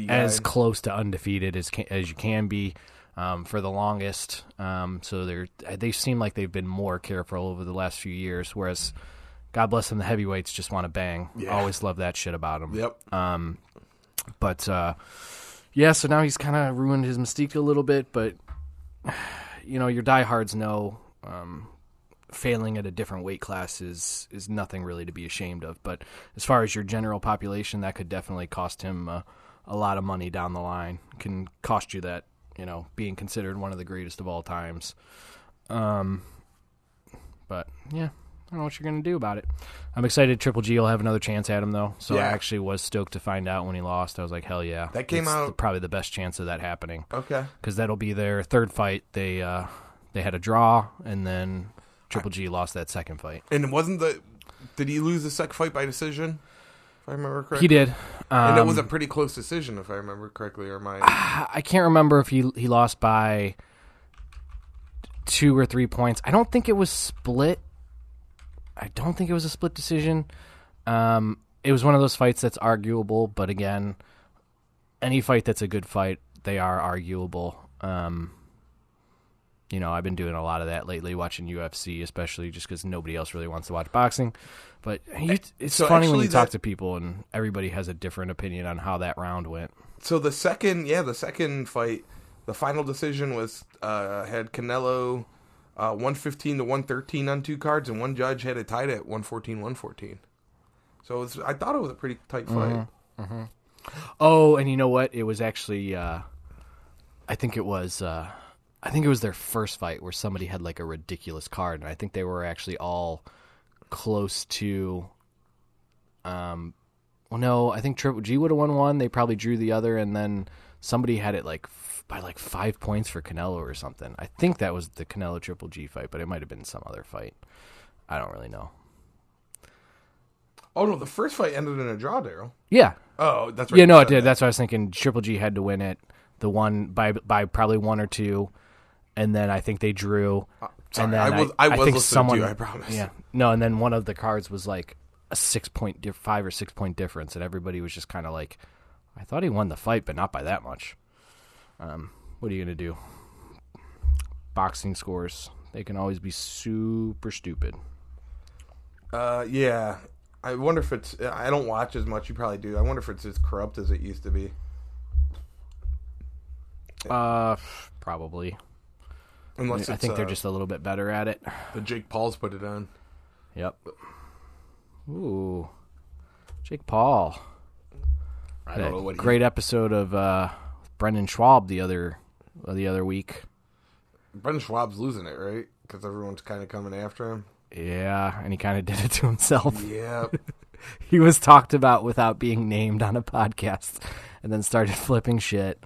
as close to undefeated as can, as you can be um, for the longest. Um, so they they seem like they've been more careful over the last few years. Whereas, God bless them, the heavyweights just want to bang. Yeah. Always love that shit about them. Yep. Um, but uh, yeah, so now he's kind of ruined his mystique a little bit. But you know, your diehards know um, failing at a different weight class is is nothing really to be ashamed of. But as far as your general population, that could definitely cost him uh, a lot of money down the line. Can cost you that, you know, being considered one of the greatest of all times. Um, but yeah. I don't know what you're going to do about it. I'm excited Triple G will have another chance at him, though. So I actually was stoked to find out when he lost. I was like, hell yeah. That came It's out- the- probably the best chance of that happening Okay. because that'll be their third fight. They uh, they had a draw, and then Triple G lost that second fight. And it wasn't the. Did he lose the second fight by decision? I remember correctly. He did. And it Um, was a pretty close decision, if I remember correctly, or my. <sighs> I can't remember if he he lost by two or three points. I don't think it was split. I don't think it was a split decision. Um, it was one of those fights that's arguable, but again, any fight that's a good fight, they are arguable. Um, you know, I've been doing a lot of that lately, watching UFC, especially just because nobody else really wants to watch boxing. But you, it's So funny when you talk to people and everybody has a different opinion on how that round went. So the second, yeah, the second fight, the final decision was uh, had Canelo uh, one fifteen to one thirteen on two cards, and one judge had it tied at 114-114. So it was, I thought it was a pretty tight fight. Oh, and you know what? It was actually, uh, I think it was, uh, I think it was their first fight where somebody had like a ridiculous card, and I think they were actually all close to. Um, well, no, I think Triple G would have won one. They probably drew the other, and then somebody had it like f- by like five points for Canelo or something. I think that was the Canelo Triple G fight, but it might have been some other fight. I don't really know. Oh no, the first fight ended in a draw, Daryl. Yeah, Oh, that's right. Yeah, no, it did. that. That's what I was thinking. Triple G had to win it. The one by by probably one or two, and then I think they drew. Uh, Sorry, and then I was I, was think listening someone, to you. I promise. Yeah, no, and then one of the cards was like a six point, diff- five or six point difference, and everybody was just kind of like, I thought he won the fight, but not by that much. Um, what are you gonna do? Boxing scores they can always be super stupid. Uh, yeah. I wonder if it's. I don't watch as much. You probably do. I wonder if it's as corrupt as it used to be. Uh, probably. Unless I think they're uh, just a little bit better at it. <sighs> the Jake Paul's put it on. Yep. Ooh, Jake Paul. I don't know what. he- great episode of uh, Brendan Schaub the other uh, the other week. Brendan Schaub's losing it, right? Because everyone's kind of coming after him. Yeah, and he kind of <laughs> did it to himself. Yeah. <laughs> he was talked about without being named on a <laughs> podcast, and then started flipping shit.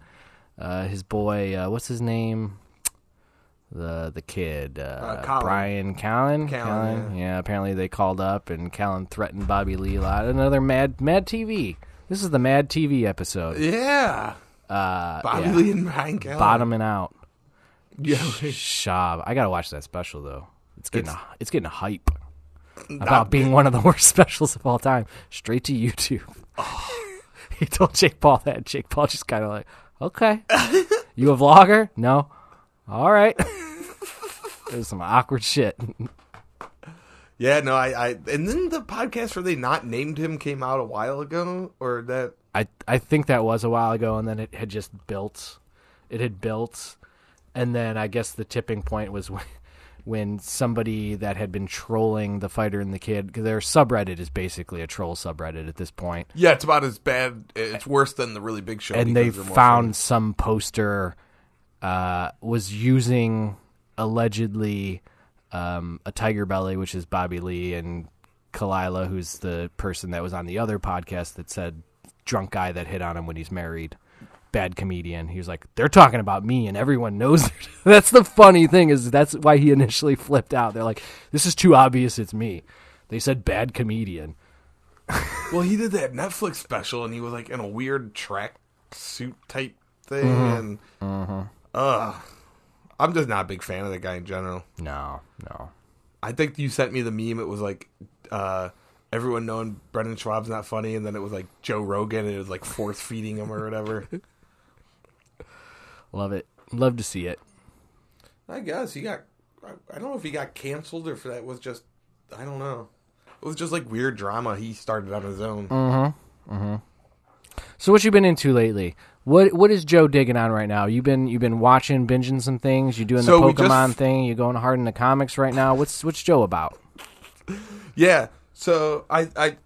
Uh, his boy, uh, what's his name? The the kid, uh, Colin. Bryan Callen. Callen, yeah. Apparently they called up and Callen threatened Bobby Lee a lot. Another Mad Mad TV. This is the Mad TV episode. yeah. Uh, Bobby yeah. Lee and Ryan Callen. bottoming out. Yeah. Schaub. I gotta watch that special though. It's getting It's- a, it's getting a hype about being one of the <laughs> worst specials of all time. Straight to YouTube. <laughs> he told Jake Paul that. Jake Paul just kind of like, okay, <laughs> you a vlogger? No. All right. <laughs> There's some awkward shit. Yeah, no, I, I, and then the podcast where they not named him came out a while ago, or that. I I think that was a while ago, and then it had just built. It had built, and then I guess the tipping point was when, when somebody that had been trolling the fighter and the kid, because their subreddit is basically a troll subreddit at this point, Yeah, it's about as bad. It's worse than the really big show. and they because they're more found some poster uh, was using allegedly um, a TigerBelly, which is Bobby Lee and Khalyla, who's the person that was on the other podcast that said drunk guy that hit on him when he's married. Bad comedian. He was like, they're talking about me, and everyone knows. <laughs> that's the funny thing is that's why he initially flipped out. They're like, this is too obvious. It's me. They said bad comedian. Well, he did that Netflix special, and he was like in a weird track suit type thing, Mm-hmm. and uh, I'm just not a big fan of the guy in general. No, no. I think you sent me the meme. It was like uh, everyone knowing Brendan Schaub's not funny, and then it was like Joe Rogan, and it was like force feeding him or whatever. <laughs> Love it. Love to see it. I guess he got. I don't know if he got canceled or if that was just. I don't know. It was just like weird drama he started on his own. Mm. Hmm. Mm hmm. So what you been into lately? What what is Joe digging on right now? You've been you've been watching, binging some things. You're doing So the we just- Pokemon thing. You're going hard in the comics right now. What's what's Joe about? <laughs> Yeah. So I I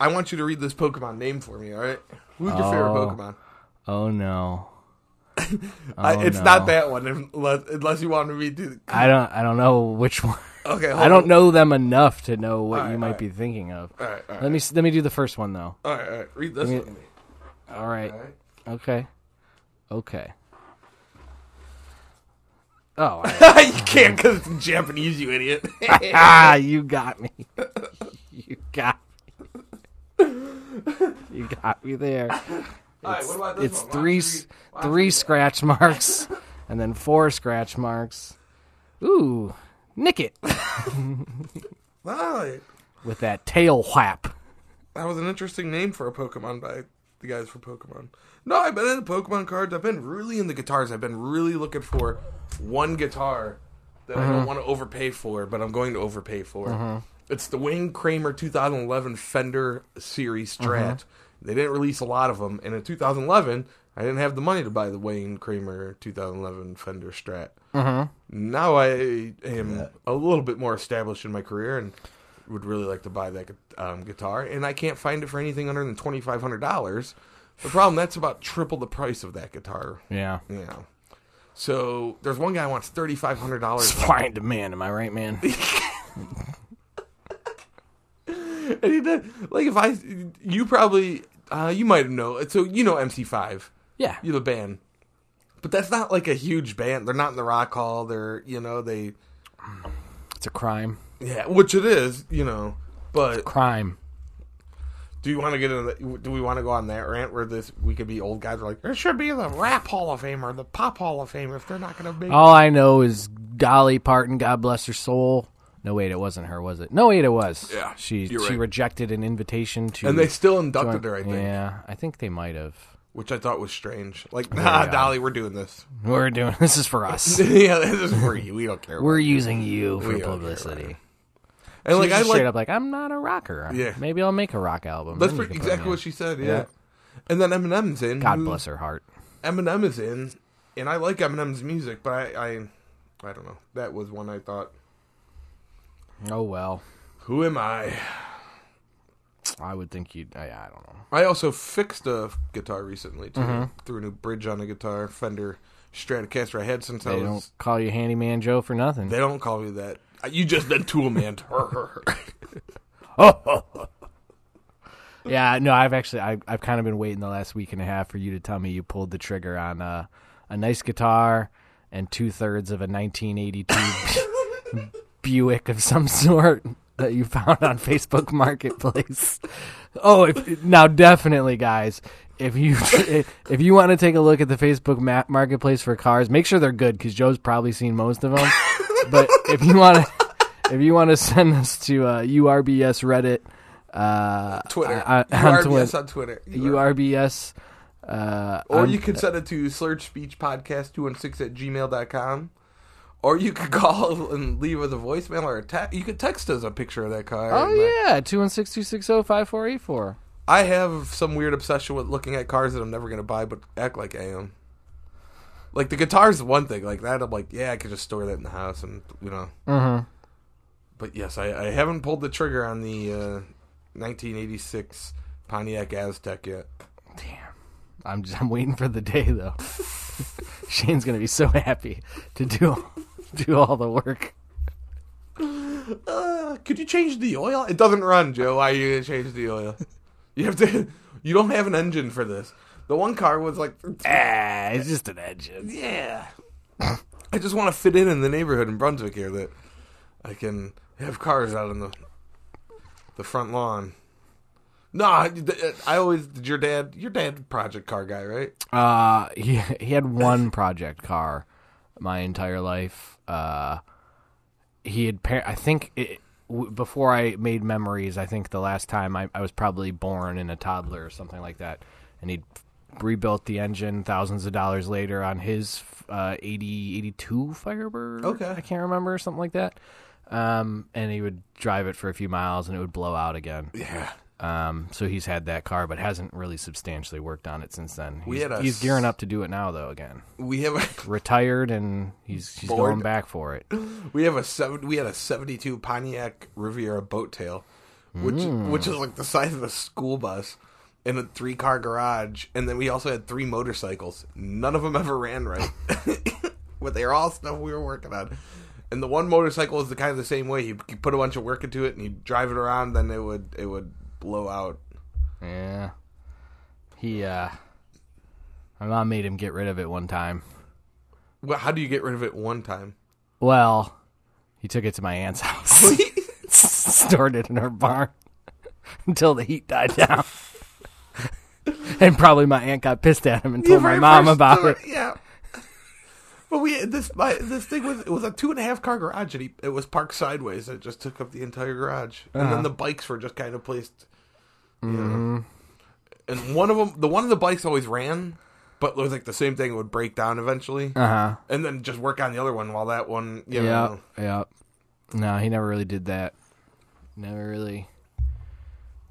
I- want you to read this Pokemon name for me. All right. Who's your favorite Oh. Pokemon? Oh no, <laughs> I, Oh, it's no. not that one unless, unless you want me to. I don't I don't know which one. Okay. <laughs> I don't on. know them enough to know what right, you might right. be thinking of. All right. All. Let me let me do the first one though. all right. All right. Read this me- one. me. All right. All right. Okay. Okay. Oh, I- <laughs> you can't because it's in Japanese, you idiot. <laughs> ah, you got me. <laughs> You got me. You got me there. All right, what about this It's one? Why don't three you s- read- why don't three scratch marks and then four scratch marks. Ooh, nick it with that tail whap. that was an interesting name for a Pokemon by the guys from Pokemon. No, I've been into Pokemon cards. I've been really into guitars. I've been really looking for one guitar that I Mm-hmm. don't want to overpay for, but I'm going to overpay for. It's the Wayne Kramer 2011 Fender Series Strat. Mm-hmm. They didn't release a lot of them, and in 2011, I didn't have the money to buy the Wayne Kramer 2011 Fender Strat. Mm-hmm. Now I am a little bit more established in my career and would really like to buy that um, guitar, and I can't find it for anything under than twenty five hundred dollars. The problem that's about triple the price of that guitar. Yeah. Yeah. So there's one guy who wants thirty five hundred dollars, Supply and demand. Am I right, man? <laughs> and he did like if I you probably uh, you might know so you know MC five Yeah. You're the band, but that's not like a huge band. They're not in the Rock Hall. They're you know they It's a crime. yeah which it is you know, but Crime. Do you want to get? The, do we want to go on that rant where this we could be old guys? We're like, there should be the rap Hall of Fame or the pop Hall of Fame if they're not going to be. All I know is Dolly Parton, God bless her soul. No, wait, it wasn't her, was it? No, wait, it was. Yeah, she she right. rejected an invitation to. and they still inducted join- her, I think, Yeah, I think they might have. which I thought was strange. Like, nah, yeah. Dolly, we're doing this. We're doing <laughs> this is for us. <laughs> yeah, this is for you. We don't care. We're using you for We publicity. And like She's I just like straight up like I'm not a rocker. Yeah. maybe I'll make a rock album. that's pretty- exactly what she said. Yeah. Yeah. and then Eminem's in. God who- bless her heart. Eminem is in, and I like Eminem's music, but I, I, I don't know. That was one I thought. Oh well, Who am I? I would think you'd. I, I don't know. I also fixed a guitar recently too. Mm-hmm. Threw a new bridge on a guitar, Fender Stratocaster I had since I was. They don't call you Handyman Joe for nothing. They don't call me that. You just been tool man. <laughs> Yeah, no, I've actually I, I've kind of been waiting the last week and a half for you to tell me you pulled the trigger on uh, a nice guitar and two thirds of a 1982 <laughs> Buick of some sort that you found on Facebook Marketplace. Oh, if, now definitely, guys, if you <laughs> if you want to take a look at the Facebook ma- Marketplace for cars, make sure they're good because Joe's probably seen most of them. But if you want to if you want to send us to uh, URBS Reddit. Uh, Twitter. I- I- on URBS Twi- on Twitter. URBS. Uh, Or you can send it to Slurred Speech Podcast 216 at gmail.com. Or you could <laughs> call and leave us a voicemail or a text. You could text us a picture of that car. Oh yeah. uh, yeah, two one six two six zero five four eight four. I have some weird obsession with looking at cars that I'm never going to buy, but act like I am. Like the guitar's one thing. Like that, I'm like, yeah, I could just store that in the house, and you know. Mm-hmm. But yes, I, I haven't pulled the trigger on the uh, 1986 Pontiac Aztek yet. Damn, I'm just, I'm waiting for the day though. <laughs> Shane's gonna be so happy to do <laughs> do all the work. Uh, could you change the oil? It doesn't run, Joe. Why are you gonna change the oil? You have to. <laughs> You don't have an engine for this. The one car was like, Ah, it's just an engine. yeah. I just want to fit in in the neighborhood in Brunswick here that I can have cars out on the the front lawn. No, I, I always did. Your dad, your dad, project car guy, right? Uh, he he had one <laughs> project car my entire life. Uh, he had par- I think it, w- before I made memories, I think the last time I, I was probably born in a toddler or something like that, and he rebuilt the engine thousands of dollars later on his uh 80 82 Firebird. Okay. I can't remember something like that. Um, and he would drive it for a few miles and it would blow out again. Yeah. Um, so he's had that car, but hasn't really substantially worked on it since then. He's, We had a he's gearing up to do it now, though. Again, We have a, <laughs> retired and he's he's going back for it. we have a seven. We had a seventy-two Pontiac Riviera boat tail, which which is like the size of a school bus. In a three-car garage, and then we also had three motorcycles. None of them ever ran right, <laughs> but they were all stuff we were working on. And the one motorcycle is the kind of the same way. You, you put a bunch of work into it, and you drive it around, then it would it would blow out. Yeah, he uh, my mom made him get rid of it one time. Well, how do you get rid of it one time? Well, he took it to my aunt's <laughs> house, <laughs> stored it in her barn until the heat died down. <laughs> and probably my aunt got pissed at him and told my mom about story, it. Yeah. <laughs> But we this my, this thing was it was a two and a half car garage and he, it was parked sideways. It just took up the entire garage, and Uh-huh. then the bikes were just kind of placed. You Mm-hmm. know. And one of them, the one of the bikes always ran, but it was like the same thing. It would break down eventually, Uh huh. and then just work on the other one while that one. You Yeah, yeah. No, he never really did that. Never really,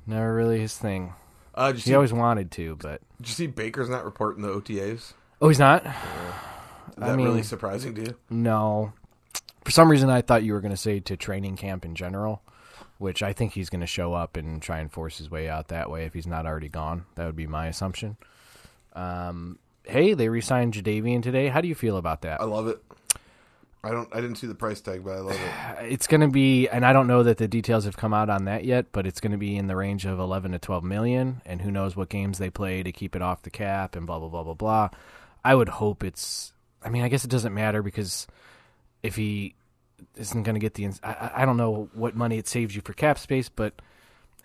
never really his thing. Uh, He see, always wanted to, but did you see Baker's not reporting the OTAs? oh, he's not. Is I that mean- really surprising to you? No. For some reason, I thought you were going to say to training camp in general, which I think he's going to show up and try and force his way out that way if he's not already gone. That would be my assumption. Um, hey, they re-signed Jadeveon today. How do you feel about that? I love it. I don't. I didn't see the price tag, but I love it. <sighs> It's going to be, and I don't know that the details have come out on that yet, but it's going to be in the range of 11 to 12 million, and who knows what games they play to keep it off the cap and blah blah blah blah blah. I would hope it's. I mean, I guess it doesn't matter because if he isn't going to get the, I, I- I don't know what money it saves you for cap space, but.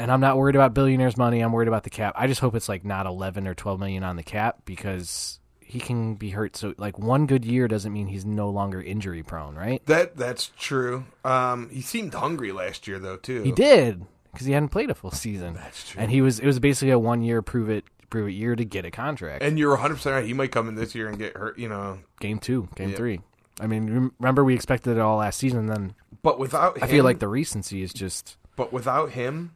And I'm not worried about billionaires' money. I'm worried about the cap. I just hope it's like not 11 or 12 million on the cap because he can be hurt. So like one good year doesn't mean he's no longer injury prone, right? That that's true. Um, he seemed hungry last year though too. He did because he hadn't played a full season. That's true. And he was it was basically a one year prove it prove it year to get a contract. And you're 100 percent right. He might come in this year and get hurt. You know, game two, game Yeah. three. I mean, remember we expected it all last season. Then but without him, I feel like the recency is just but without him,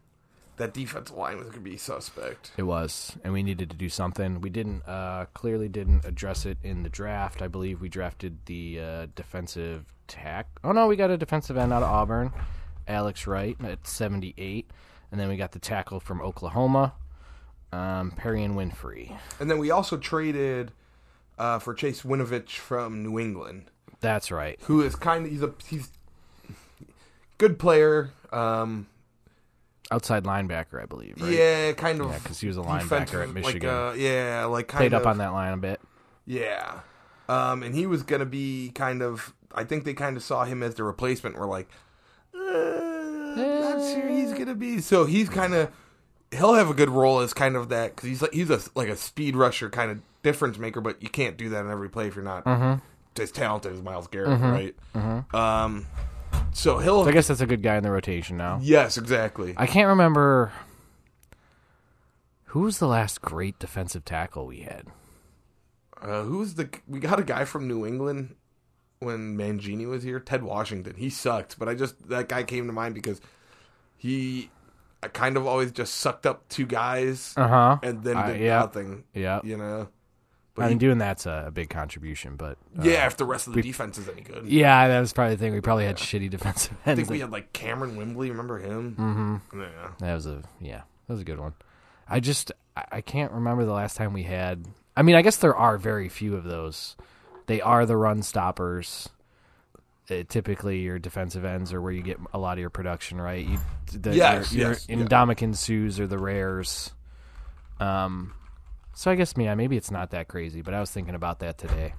that defensive line was gonna be suspect. it was, and we needed to do something. We didn't uh, clearly didn't address it in the draft. I believe we drafted the uh, defensive tack. Oh no, we got a defensive end out of Auburn, Alex Wright at seventy eight, and then we got the tackle from Oklahoma, um, Perrion Winfrey. And then we also traded uh, for Chase Winovich from New England, That's right. who is kind of he's a he's good player. Um, Outside linebacker, I believe. Right? Yeah, kind of. Yeah, because he was a linebacker at Michigan. Like, uh, yeah, like kind Played of up on that line a bit. Yeah. Um, and he was going to be kind of, I think they kind of saw him as the replacement. We're like, uh, not sure he's going to be. So he's kind of, he'll have a good role as kind of that, because he's like, he's a, like a speed rusher kind of difference maker, but you can't do that in every play if you're not as talented as Myles Garrett, right? Um, so he'll, So I guess that's a good guy in the rotation now. yes, exactly. I can't remember who was the last great defensive tackle we had. Uh, who's the? We got a guy from New England when Mangini was here. Ted Washington. He sucked, but I just that guy came to mind because he, I kind of always just sucked up two guys Uh huh. and then Uh, did yeah. nothing. Yeah. You know. I But mean, he, doing that's a, big contribution, but uh, yeah, if the rest of the defense is any good. yeah, that was probably the thing. We probably had shitty defensive ends. I think we had like Kamerion Wimbley. Remember him? mm-hmm. Yeah. That was a yeah, that was a good one. I just I I can't remember the last time we had. I mean, I guess there are very few of those. They are the run stoppers. Uh, typically, your defensive ends are where you get a lot of your production, right? You, the, Yes, your, yes, your yeah. Ndamukong Suhs are the rares. Um, so I guess yeah, maybe it's not that crazy, but I was thinking about that today.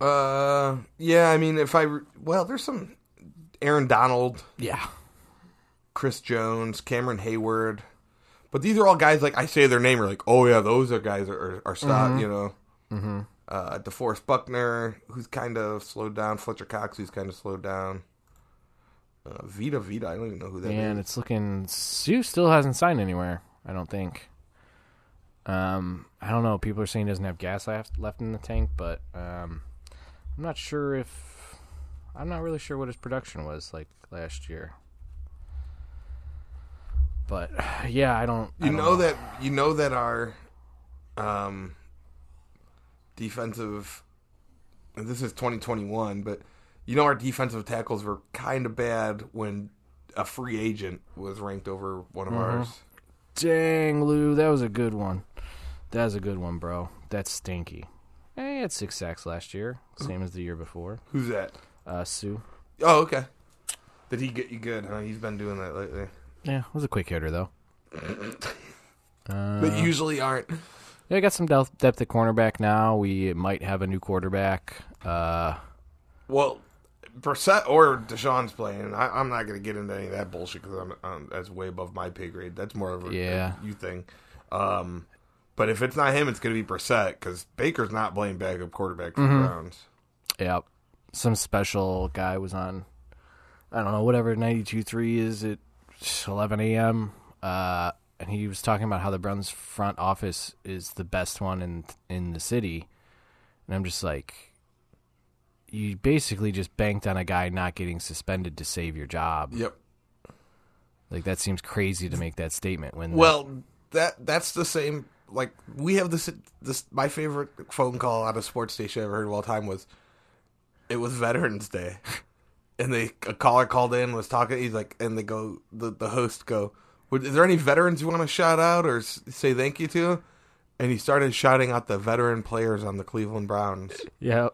Uh, yeah. I mean, if I well, there's some Aaron Donald, Yeah, Chris Jones, Cameron Heyward. But these are all guys like I say their name, are like, oh yeah, those are guys are are, are stop, you know. Mm-hmm. Uh, DeForest Buckner, who's kind of slowed down. Fletcher Cox, who's kind of slowed down. Uh, Vita Vita, I don't even know who that is. and it's looking Suh still hasn't signed anywhere. I don't think. Um, I don't know. People are saying he doesn't have gas left left in the tank, but um, I'm not sure if I'm not really sure what his production was like last year. But <sighs> yeah, I don't. I You don't know that you know that our um defensive and this is 2021, but you know our defensive tackles were kind of bad when a free agent was ranked over one of Mm-hmm. ours. Dang, Lou, that was a good one. That was a good one, bro. That's stinky. Eh, he had six sacks last year, same as the year before. Who's that? Uh, Suh. Oh, okay. Did he get you good? Huh? He's been doing that lately. Yeah, was a quick hitter though. <laughs> Uh, But usually aren't. Yeah, I got some depth, depth at cornerback now. We might have a new quarterback. Uh, Well, Brissett or Deshaun's playing. I, I'm not going to get into any of that bullshit because I'm, um, that's way above my pay grade. That's more of a, Yeah. a you thing. Um, but if it's not him, it's going to be Brissett because Baker's not playing backup quarterback for Mm-hmm. the Browns. yeah, some special guy was on. I don't know whatever ninety two three is at eleven a.m. Uh, and he was talking about how the Browns front office is the best one in in the city, and I'm just like, you basically just banked on a guy not getting suspended to save your job. Yep. Like that seems crazy to make that statement when Well, that that's the same. Like we have this. This my favorite phone call out of sports station I ever heard of all time was. It was Veterans Day, <laughs> and they a caller called in was talking. He's like, and they go the the host go, "Is there any veterans you want to shout out or say thank you to?" And he started shouting out the veteran players on the Cleveland Browns. yeah,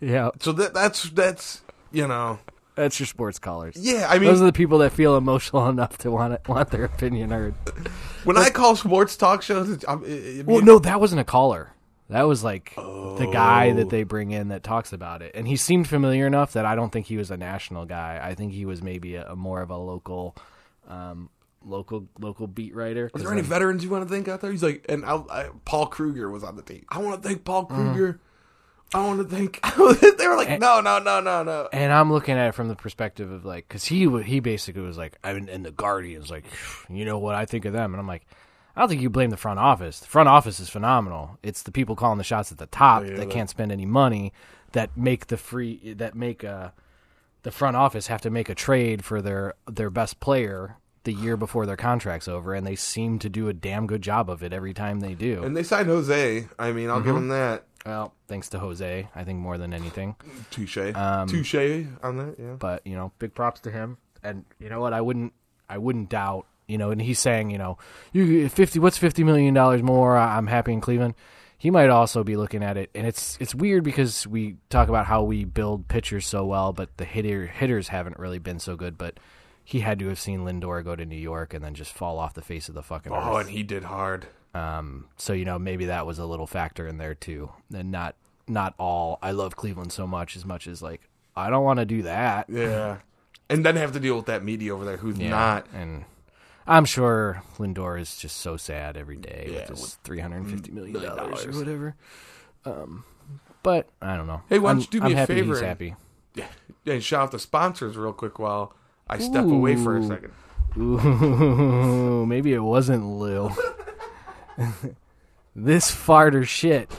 yeah, So that that's that's you know that's your sports callers. yeah. I mean, Those are the people that feel emotional <laughs> enough to want it, want their opinion heard. when I call sports talk shows, I'm, it, it Well, no, that wasn't a caller. That was like the guy that they bring in that talks about it, and he seemed familiar enough that I don't think he was a national guy. I think he was maybe a, a more of a local, um, local local beat writer. Is there any veterans you want to thank out there? He's like, and I, I, Paul Kruger was on the team. I want to thank Paul Kruger. I want to think. <laughs> they were like, no, no, no, no, no. And I'm looking at it from the perspective of like, because he he basically was like, I mean, and the Guardians, like, <sighs> you know what I think of them, and I'm like, I don't think you blame the front office. The front office is phenomenal. It's the people calling the shots at the top Yeah, that that- can't spend any money that make the free that make uh the front office have to make a trade for their their best player the year <sighs> before their contract's over, and they seem to do a damn good job of it every time they do. And they signed Jose. I mean, I'll give them that. Well, thanks to Jose, I think more than anything. Touche. Um, Touche on that. Yeah. but you know, big props to him. And you know what? I wouldn't, I wouldn't doubt. You know, and he's saying, you know, you fifty. What's fifty million dollars more? I'm happy in Cleveland. He he might also be looking at it, and it's it's weird because we talk about how we build pitchers so well, but the hitter hitters haven't really been so good. But he had to have seen Lindor go to New York and then just fall off the face of the fucking Oh, earth. and he did hard. Um, so you know maybe that was a little factor in there too, and not not all. I love Cleveland so much as much as like I don't want to do that. Yeah. And then have to deal with that media over there who's Yeah, not. and I'm sure Lindor is just so sad every day Yeah, with his with three hundred and fifty million million dollars or whatever. Um, but I don't know. Hey, why don't I'm- you do me I'm a favor He's and- happy. Yeah. And shout out the sponsors real quick while I step away for a second. Ooh, <laughs> maybe it wasn't Lil. <laughs> <laughs> this farter shit.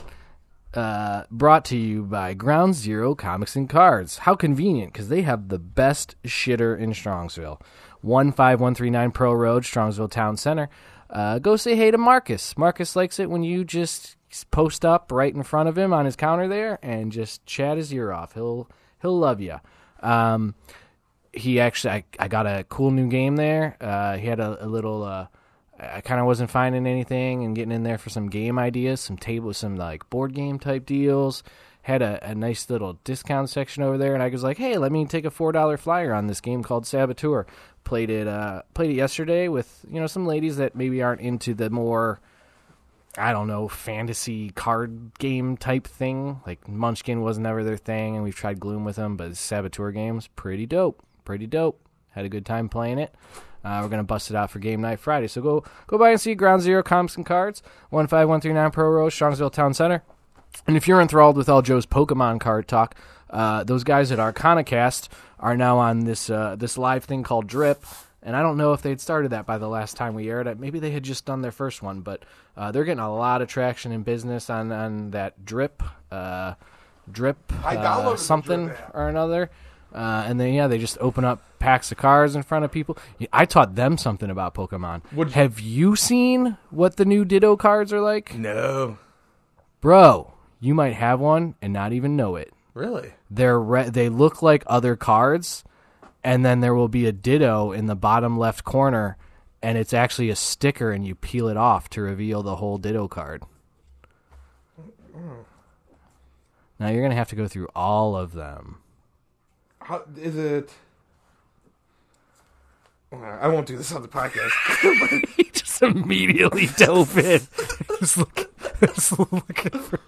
Uh, brought to you by Ground Zero Comics and Cards. How convenient, because they have the best shitter in Strongsville. 15139 Pearl Road, Strongsville Town Center. Uh, go say hey to Marcus. Marcus likes it when you just post up right in front of him on his counter there and just chat his ear off. He'll he'll love you. Um, he actually I, I got a cool new game there uh, he had a, a little uh, i kind of wasn't finding anything and getting in there for some game ideas some table some like board game type deals had a, a nice little discount section over there and i was like hey let me take a four dollar flyer on this game called saboteur played it uh, played it yesterday with you know some ladies that maybe aren't into the more I don't know, fantasy card game type thing. Like Munchkin was never their thing, and we've tried Gloom with them, but Saboteur games, pretty dope. Pretty dope. Had a good time playing it. Uh, we're gonna bust it out for game night Friday. So go go by and see Ground Zero Comics and Cards, one five one three nine Pearl Road, Strongsville Town Center. And if you're enthralled with all Joe's Pokemon card talk, uh, those guys at ArcanaCast are now on this uh, this live thing called Drip. And I don't know if they'd started that by the last time we aired it. Maybe they had just done their first one, but uh, they're getting a lot of traction in business on, on that Drip, uh, Drip, uh, downloaded something Drip or another. Uh, and then yeah, they just open up packs of cards in front of people. I taught them something about Pokemon. Would- Have you seen what the new Ditto cards are like? No. Bro, you might have one and not even know it. Really? They're re- they look like other cards, and then there will be a Ditto in the bottom left corner, and it's actually a sticker, and you peel it off to reveal the whole Ditto card. Now you're gonna have to go through all of them. How is it? I won't do this on the podcast. <laughs> he just immediately dove in. Just look- just looking for-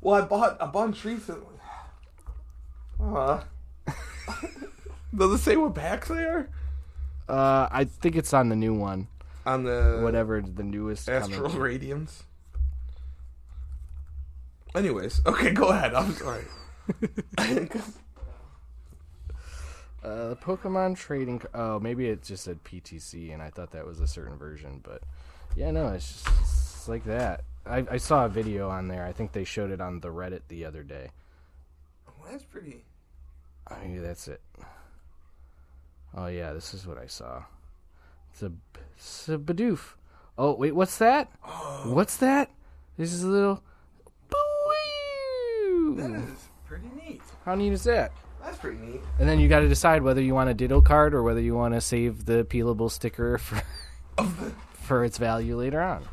well, I bought a bunch recently. Uh, <laughs> does it say what packs they are? uh, I think it's on the new one, On the whatever the newest. Astral coming- Radiance. Anyways, okay, go ahead. I'm sorry. <laughs> Uh, the Pokemon trading. Oh, maybe it just said PTC, and I thought that was a certain version. But yeah, no, it's just it's like that. I, I saw a video on there. I think they showed it on the Reddit the other day. Well, That's pretty. Oh, maybe that's it. Oh yeah, this is what I saw. It's a, it's a Bidoof. Oh wait, what's that? <gasps> What's that? This is a little. That is. How neat is that? That's pretty neat. And then you got to decide whether you want a Ditto card or whether you want to save the peelable sticker <laughs> for for its value later on.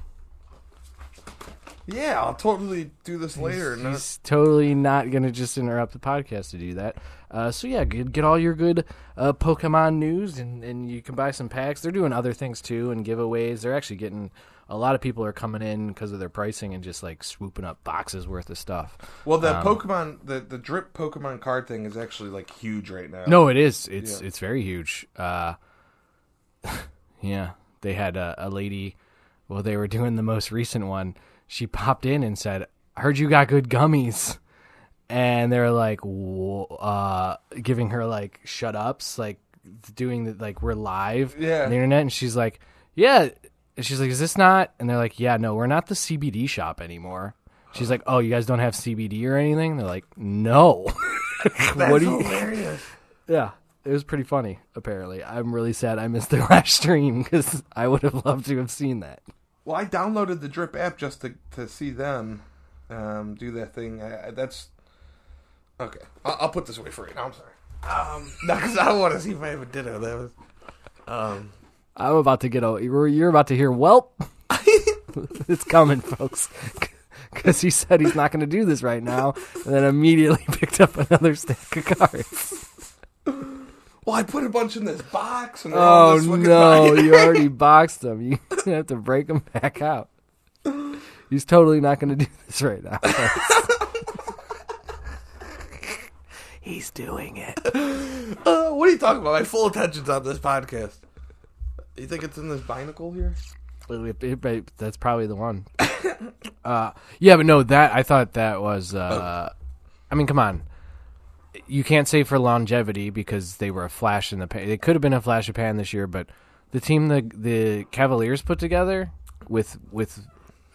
Yeah, I'll totally do this later. He's, he's totally not going to just interrupt the podcast to do that. Uh, so yeah, get, get all your good uh, Pokemon news, and, and you can buy some packs. They're doing other things too and giveaways. They're actually getting a lot of people are coming in because of their pricing and just like swooping up boxes worth of stuff. Well, the Um, Pokemon, the the drip Pokemon card thing is actually like huge right now. No, it is. It's Yeah. it's very huge. Uh, <laughs> yeah, they had a, a lady. Well, they were doing the most recent one. She popped in and said, "I heard you got good gummies," and they're like, uh, giving her like shut ups, like doing the, like we're live Yeah. on the internet, and she's like, "Yeah," and she's like, "Is this not?" And they're like, "Yeah, no, we're not the CBD shop anymore." She's like, "Oh, you guys don't have CBD or anything?" They're like, "No." <laughs> That's what do you? hilarious. <laughs> Yeah, it was pretty funny. Apparently, I'm really sad I missed their <laughs> live stream because I would have loved to have seen that. Well, I downloaded the Drip app just to to see them um, do that thing. I, I- that's okay. I'll, I'll put this away for you. now. I'm sorry. Um, no, because I want to see if I ever did it. That was um, I'm about to get a. You're, about to hear. Welp. <laughs> it's coming, folks. <laughs> Because he said he's not going to do this right now, and then immediately <laughs> picked up another stack of cards. Well, I put a bunch in this box, and they're all Oh this no, you already boxed them. You have to break them back out. He's totally not going to do this right now. He's doing it. Uh, what are you talking about? My full attention's on this podcast. You think it's in this binacle here? It- it- it- that's probably the one. <laughs> uh, yeah, but no, that I thought that was. Uh, I mean, come on. You can't say for longevity because they were a flash in the pan. It could have been a flash of pan this year, but the team the the Cavaliers put together with with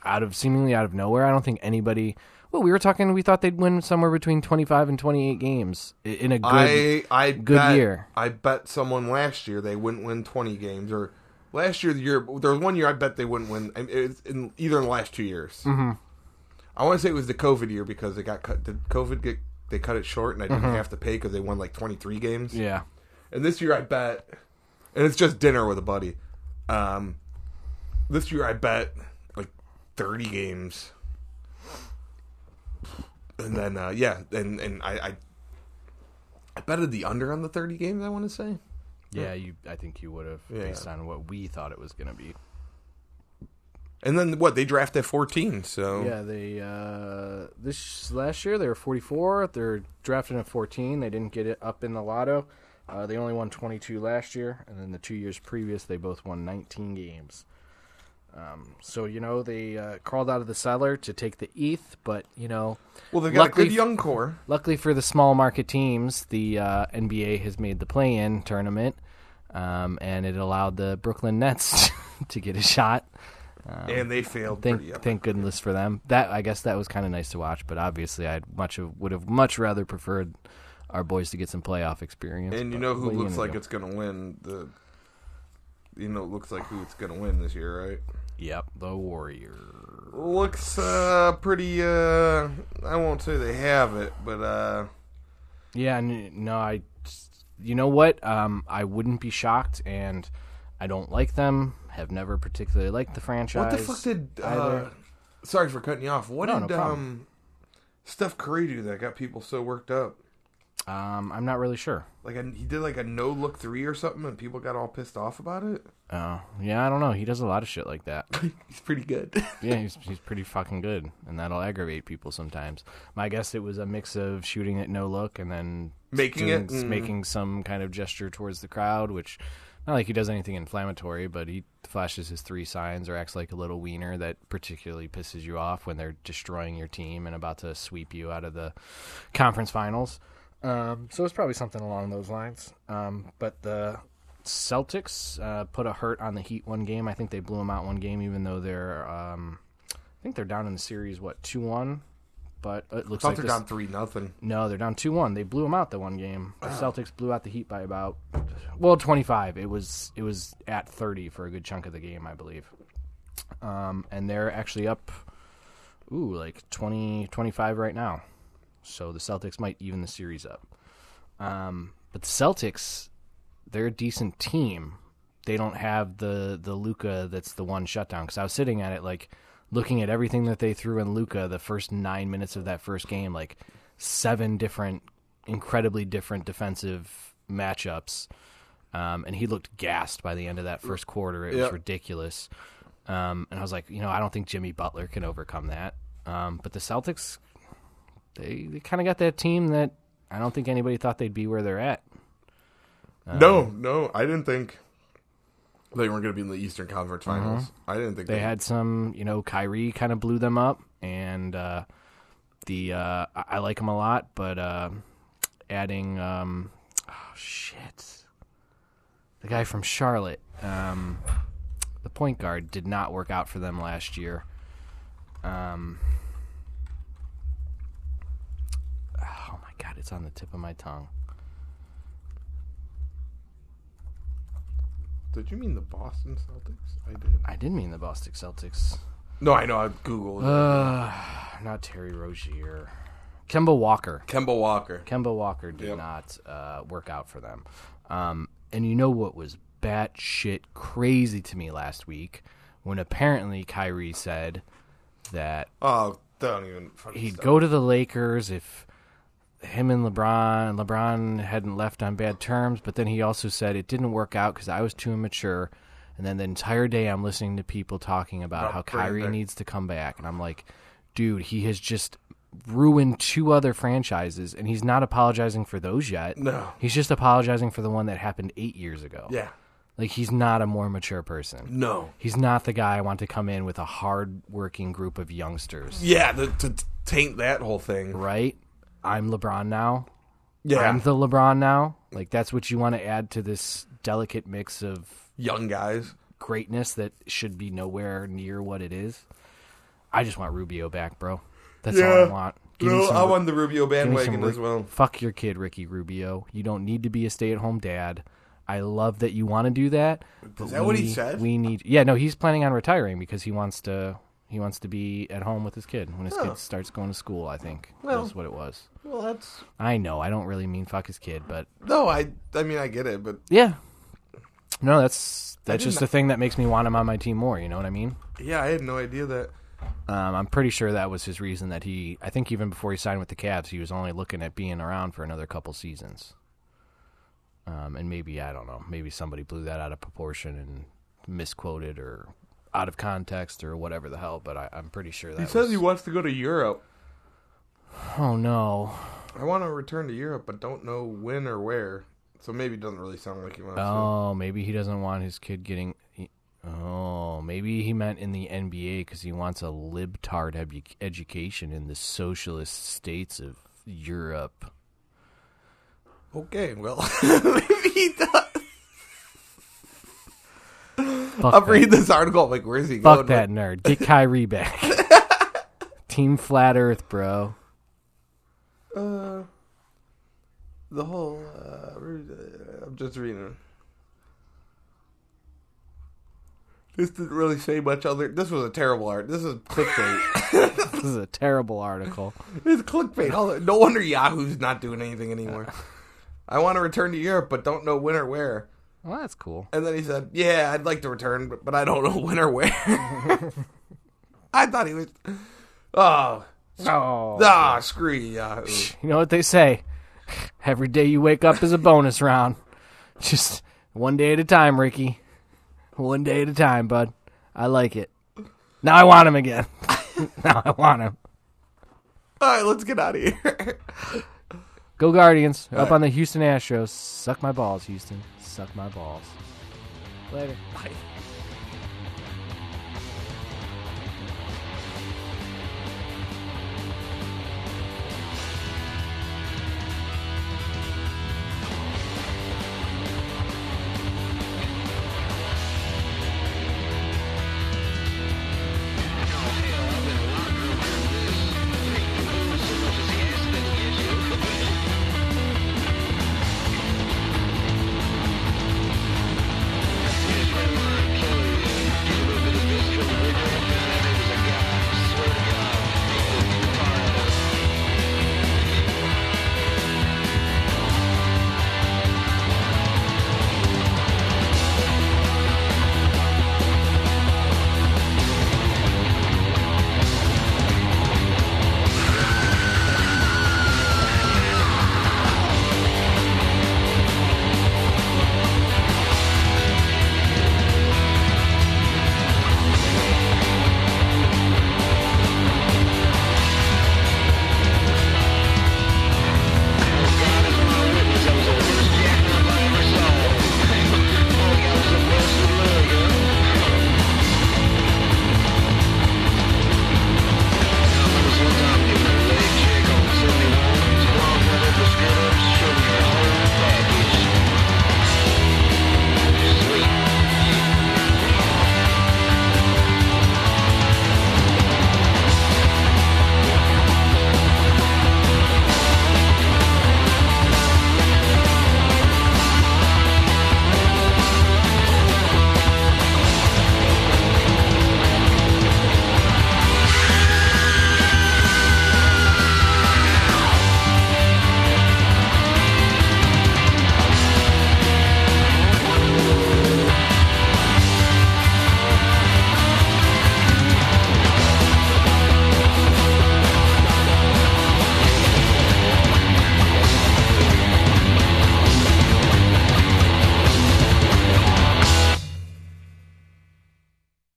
out of seemingly out of nowhere. I don't think anybody. Well, we were talking. We thought they'd win somewhere between twenty five and twenty eight games in a good. I I good bet, year. I bet someone last year they wouldn't win twenty games, or last year the year there was one year I bet they wouldn't win. in either in the last two years. Mm-hmm. I want to say it was the COVID year because they got cut. Did COVID get they cut it short and I didn't have to pay because they won like twenty three games. yeah. And this year I bet, and it's just dinner with a buddy. Um, this year I bet like thirty games, and then uh, yeah, and and I, I I betted the under on the thirty games. I want to say. Yeah, you. I think you would have Yeah. based on what we thought it was going to be. And then what they drafted fourteen, so Yeah, they uh, this last year they were 44. They're drafting at 14. They didn't get it up in the lotto. Uh, they only won 22 last year, and then the two years previous they both won 19 games. Um, so you know they uh, crawled out of the cellar to take the ETH, but you know, well they got Luckily- a good young core. luckily for the small market teams, the uh, NBA has made the play-in tournament, um, and it allowed the Brooklyn Nets <laughs> to get a shot. and they failed thank thank goodness for them. That I guess that was kind of nice to watch, but obviously I much would have much rather preferred our boys to get some playoff experience. and you know who what are you looks like do? it's gonna win the. You know, it looks like who it's gonna win this year, right? Yep, the Warriors. looks uh pretty uh I won't say they have it, but uh Yeah, no, I. You know what? Um, I wouldn't be shocked, and I don't like them. Have never particularly liked the franchise. what the fuck did uh sorry for cutting you off. What No, did no um Steph Curry do that got people so worked up? Um, I'm not really sure. Like a, he did like a no look three or something and people got all pissed off about it. Oh, yeah, I don't know. He does a lot of shit like that. <laughs> He's pretty good. <laughs> Yeah, he's <laughs> he's pretty fucking good, and that'll aggravate people sometimes. My guess it was a mix of shooting it no look and then Making doing- it, mm. making some kind of gesture towards the crowd, which not like he does anything inflammatory, but he flashes his three signs or acts like a little wiener that particularly pisses you off when they're destroying your team and about to sweep you out of the conference finals. Um, so it's probably something along those lines. Um, but the Celtics uh, put a hurt on the Heat one game. I think they blew them out one game, even though they're. Um, I think they're down in the series. What two one? But it looks like they're this, down three nothing. no, they're down two one. They blew them out the one game. The Celtics blew out the Heat by about well twenty five. It was it was at thirty for a good chunk of the game, I believe. Um, and they're actually up, ooh, like 20, 25 right now. So the Celtics might even the series up. Um, but the Celtics, they're a decent team. They don't have the the Luka that's the one shutdown. Because I was sitting at it like looking at everything that they threw in Luka the first nine minutes of that first game, like seven different, incredibly different defensive matchups. Um, and he looked gassed by the end of that first quarter. It was ridiculous. Um, and I was like, you know, I don't think Jimmy Butler can overcome that. Um, but the Celtics, they, they kind of got that team that I don't think anybody thought they'd be where they're at. no, no, I didn't think they weren't going to be in the Eastern Conference Finals. I didn't think Uh-huh. They had some, you know, Kyrie kind of blew them up, and uh, the uh, I, I like him a lot, but uh, adding, um, oh shit, the guy from Charlotte, um, the point guard, did not work out for them last year. Um, oh my god, it's on the tip of my tongue. Did you mean the Boston Celtics? I did. I didn't mean the Boston Celtics. No, I know. I googled. Uh, not Terry Rozier. Kemba Walker. Kemba Walker. Kemba Walker did Yep. not uh, work out for them. Um, and you know what was batshit crazy to me last week when apparently Kyrie said that Oh, don't even. he'd start. go to the Lakers if him and LeBron LeBron hadn't left on bad terms, but then he also said it didn't work out because I was too immature. And then the entire day I'm listening to people talking about About how Kyrie needs to come back, and I'm like, dude, he has just ruined two other franchises, and he's not apologizing for those yet. No. He's just apologizing for the one that happened eight years ago. Yeah. Like he's not a more mature person. No. He's not the guy I want to come in with a hard working group of youngsters. Yeah, the, to taint that whole thing. Right? I'm LeBron now. Yeah. I'm the LeBron now. Like that's what you want to add to this delicate mix of Young guys. greatness that should be nowhere near what it is. I just want Rubio back, bro. That's all I want. Give No, some- I want the Rubio some bandwagon as well. Fuck your kid, Ricky Rubio. You don't need to be a stay-at-home dad. I love that you want to do that. Is that what he said? We need. Yeah, no, he's planning on retiring because he wants to. He wants to be at home with his kid when his Oh. kid starts going to school. I think Well- was what it was. Well, that's I know. I don't really mean fuck his kid, but no. I I mean I get it, but yeah. No, that's that's just not- the thing that makes me want him on my team more. You know what I mean? yeah, I had no idea that. Um, I'm pretty sure that was his reason that he. I think even before he signed with the Cavs, he was only looking at being around for another couple seasons. Um, and maybe I don't know. Maybe somebody blew that out of proportion and misquoted or out of context or whatever the hell. But I, I'm pretty sure that He says was- he wants to go to Europe. Oh no! I want to return to Europe, but don't know when or where. So maybe it doesn't really sound like he wants Oh, maybe he doesn't want his kid getting. Oh, maybe he meant in the NBA because he wants a libtard edu- education in the socialist states of Europe. Okay, well, <laughs> maybe he does. Fuck I'm that. reading this article. I'm like, where's he going? Fuck that nerd. Get Kyrie back. <laughs> Team Flat Earth, bro. Uh, the whole. Uh? I'm just reading. This didn't really say much other. This was a terrible art. This is clickbait. <laughs> This is a terrible article. it's clickbait. No wonder Yahoo's not doing anything anymore. <laughs> I want to return to Europe, but don't know when or where. Well, that's cool. And then he said, "Yeah, I'd like to return, but, but I don't know <laughs> when or where." I thought he was. Oh, Oh. ah, screw you, Yahoo. <laughs> You know what they say? Every day you wake up is a bonus round. <laughs> Just one day at a time, Ricky. One day at a time, bud. I like it. Now I want him again. now I want him. All right, let's get out of here. Go Guardians. Up right. on the Houston Astros. Suck my balls, Houston. Suck my balls. Later. Bye.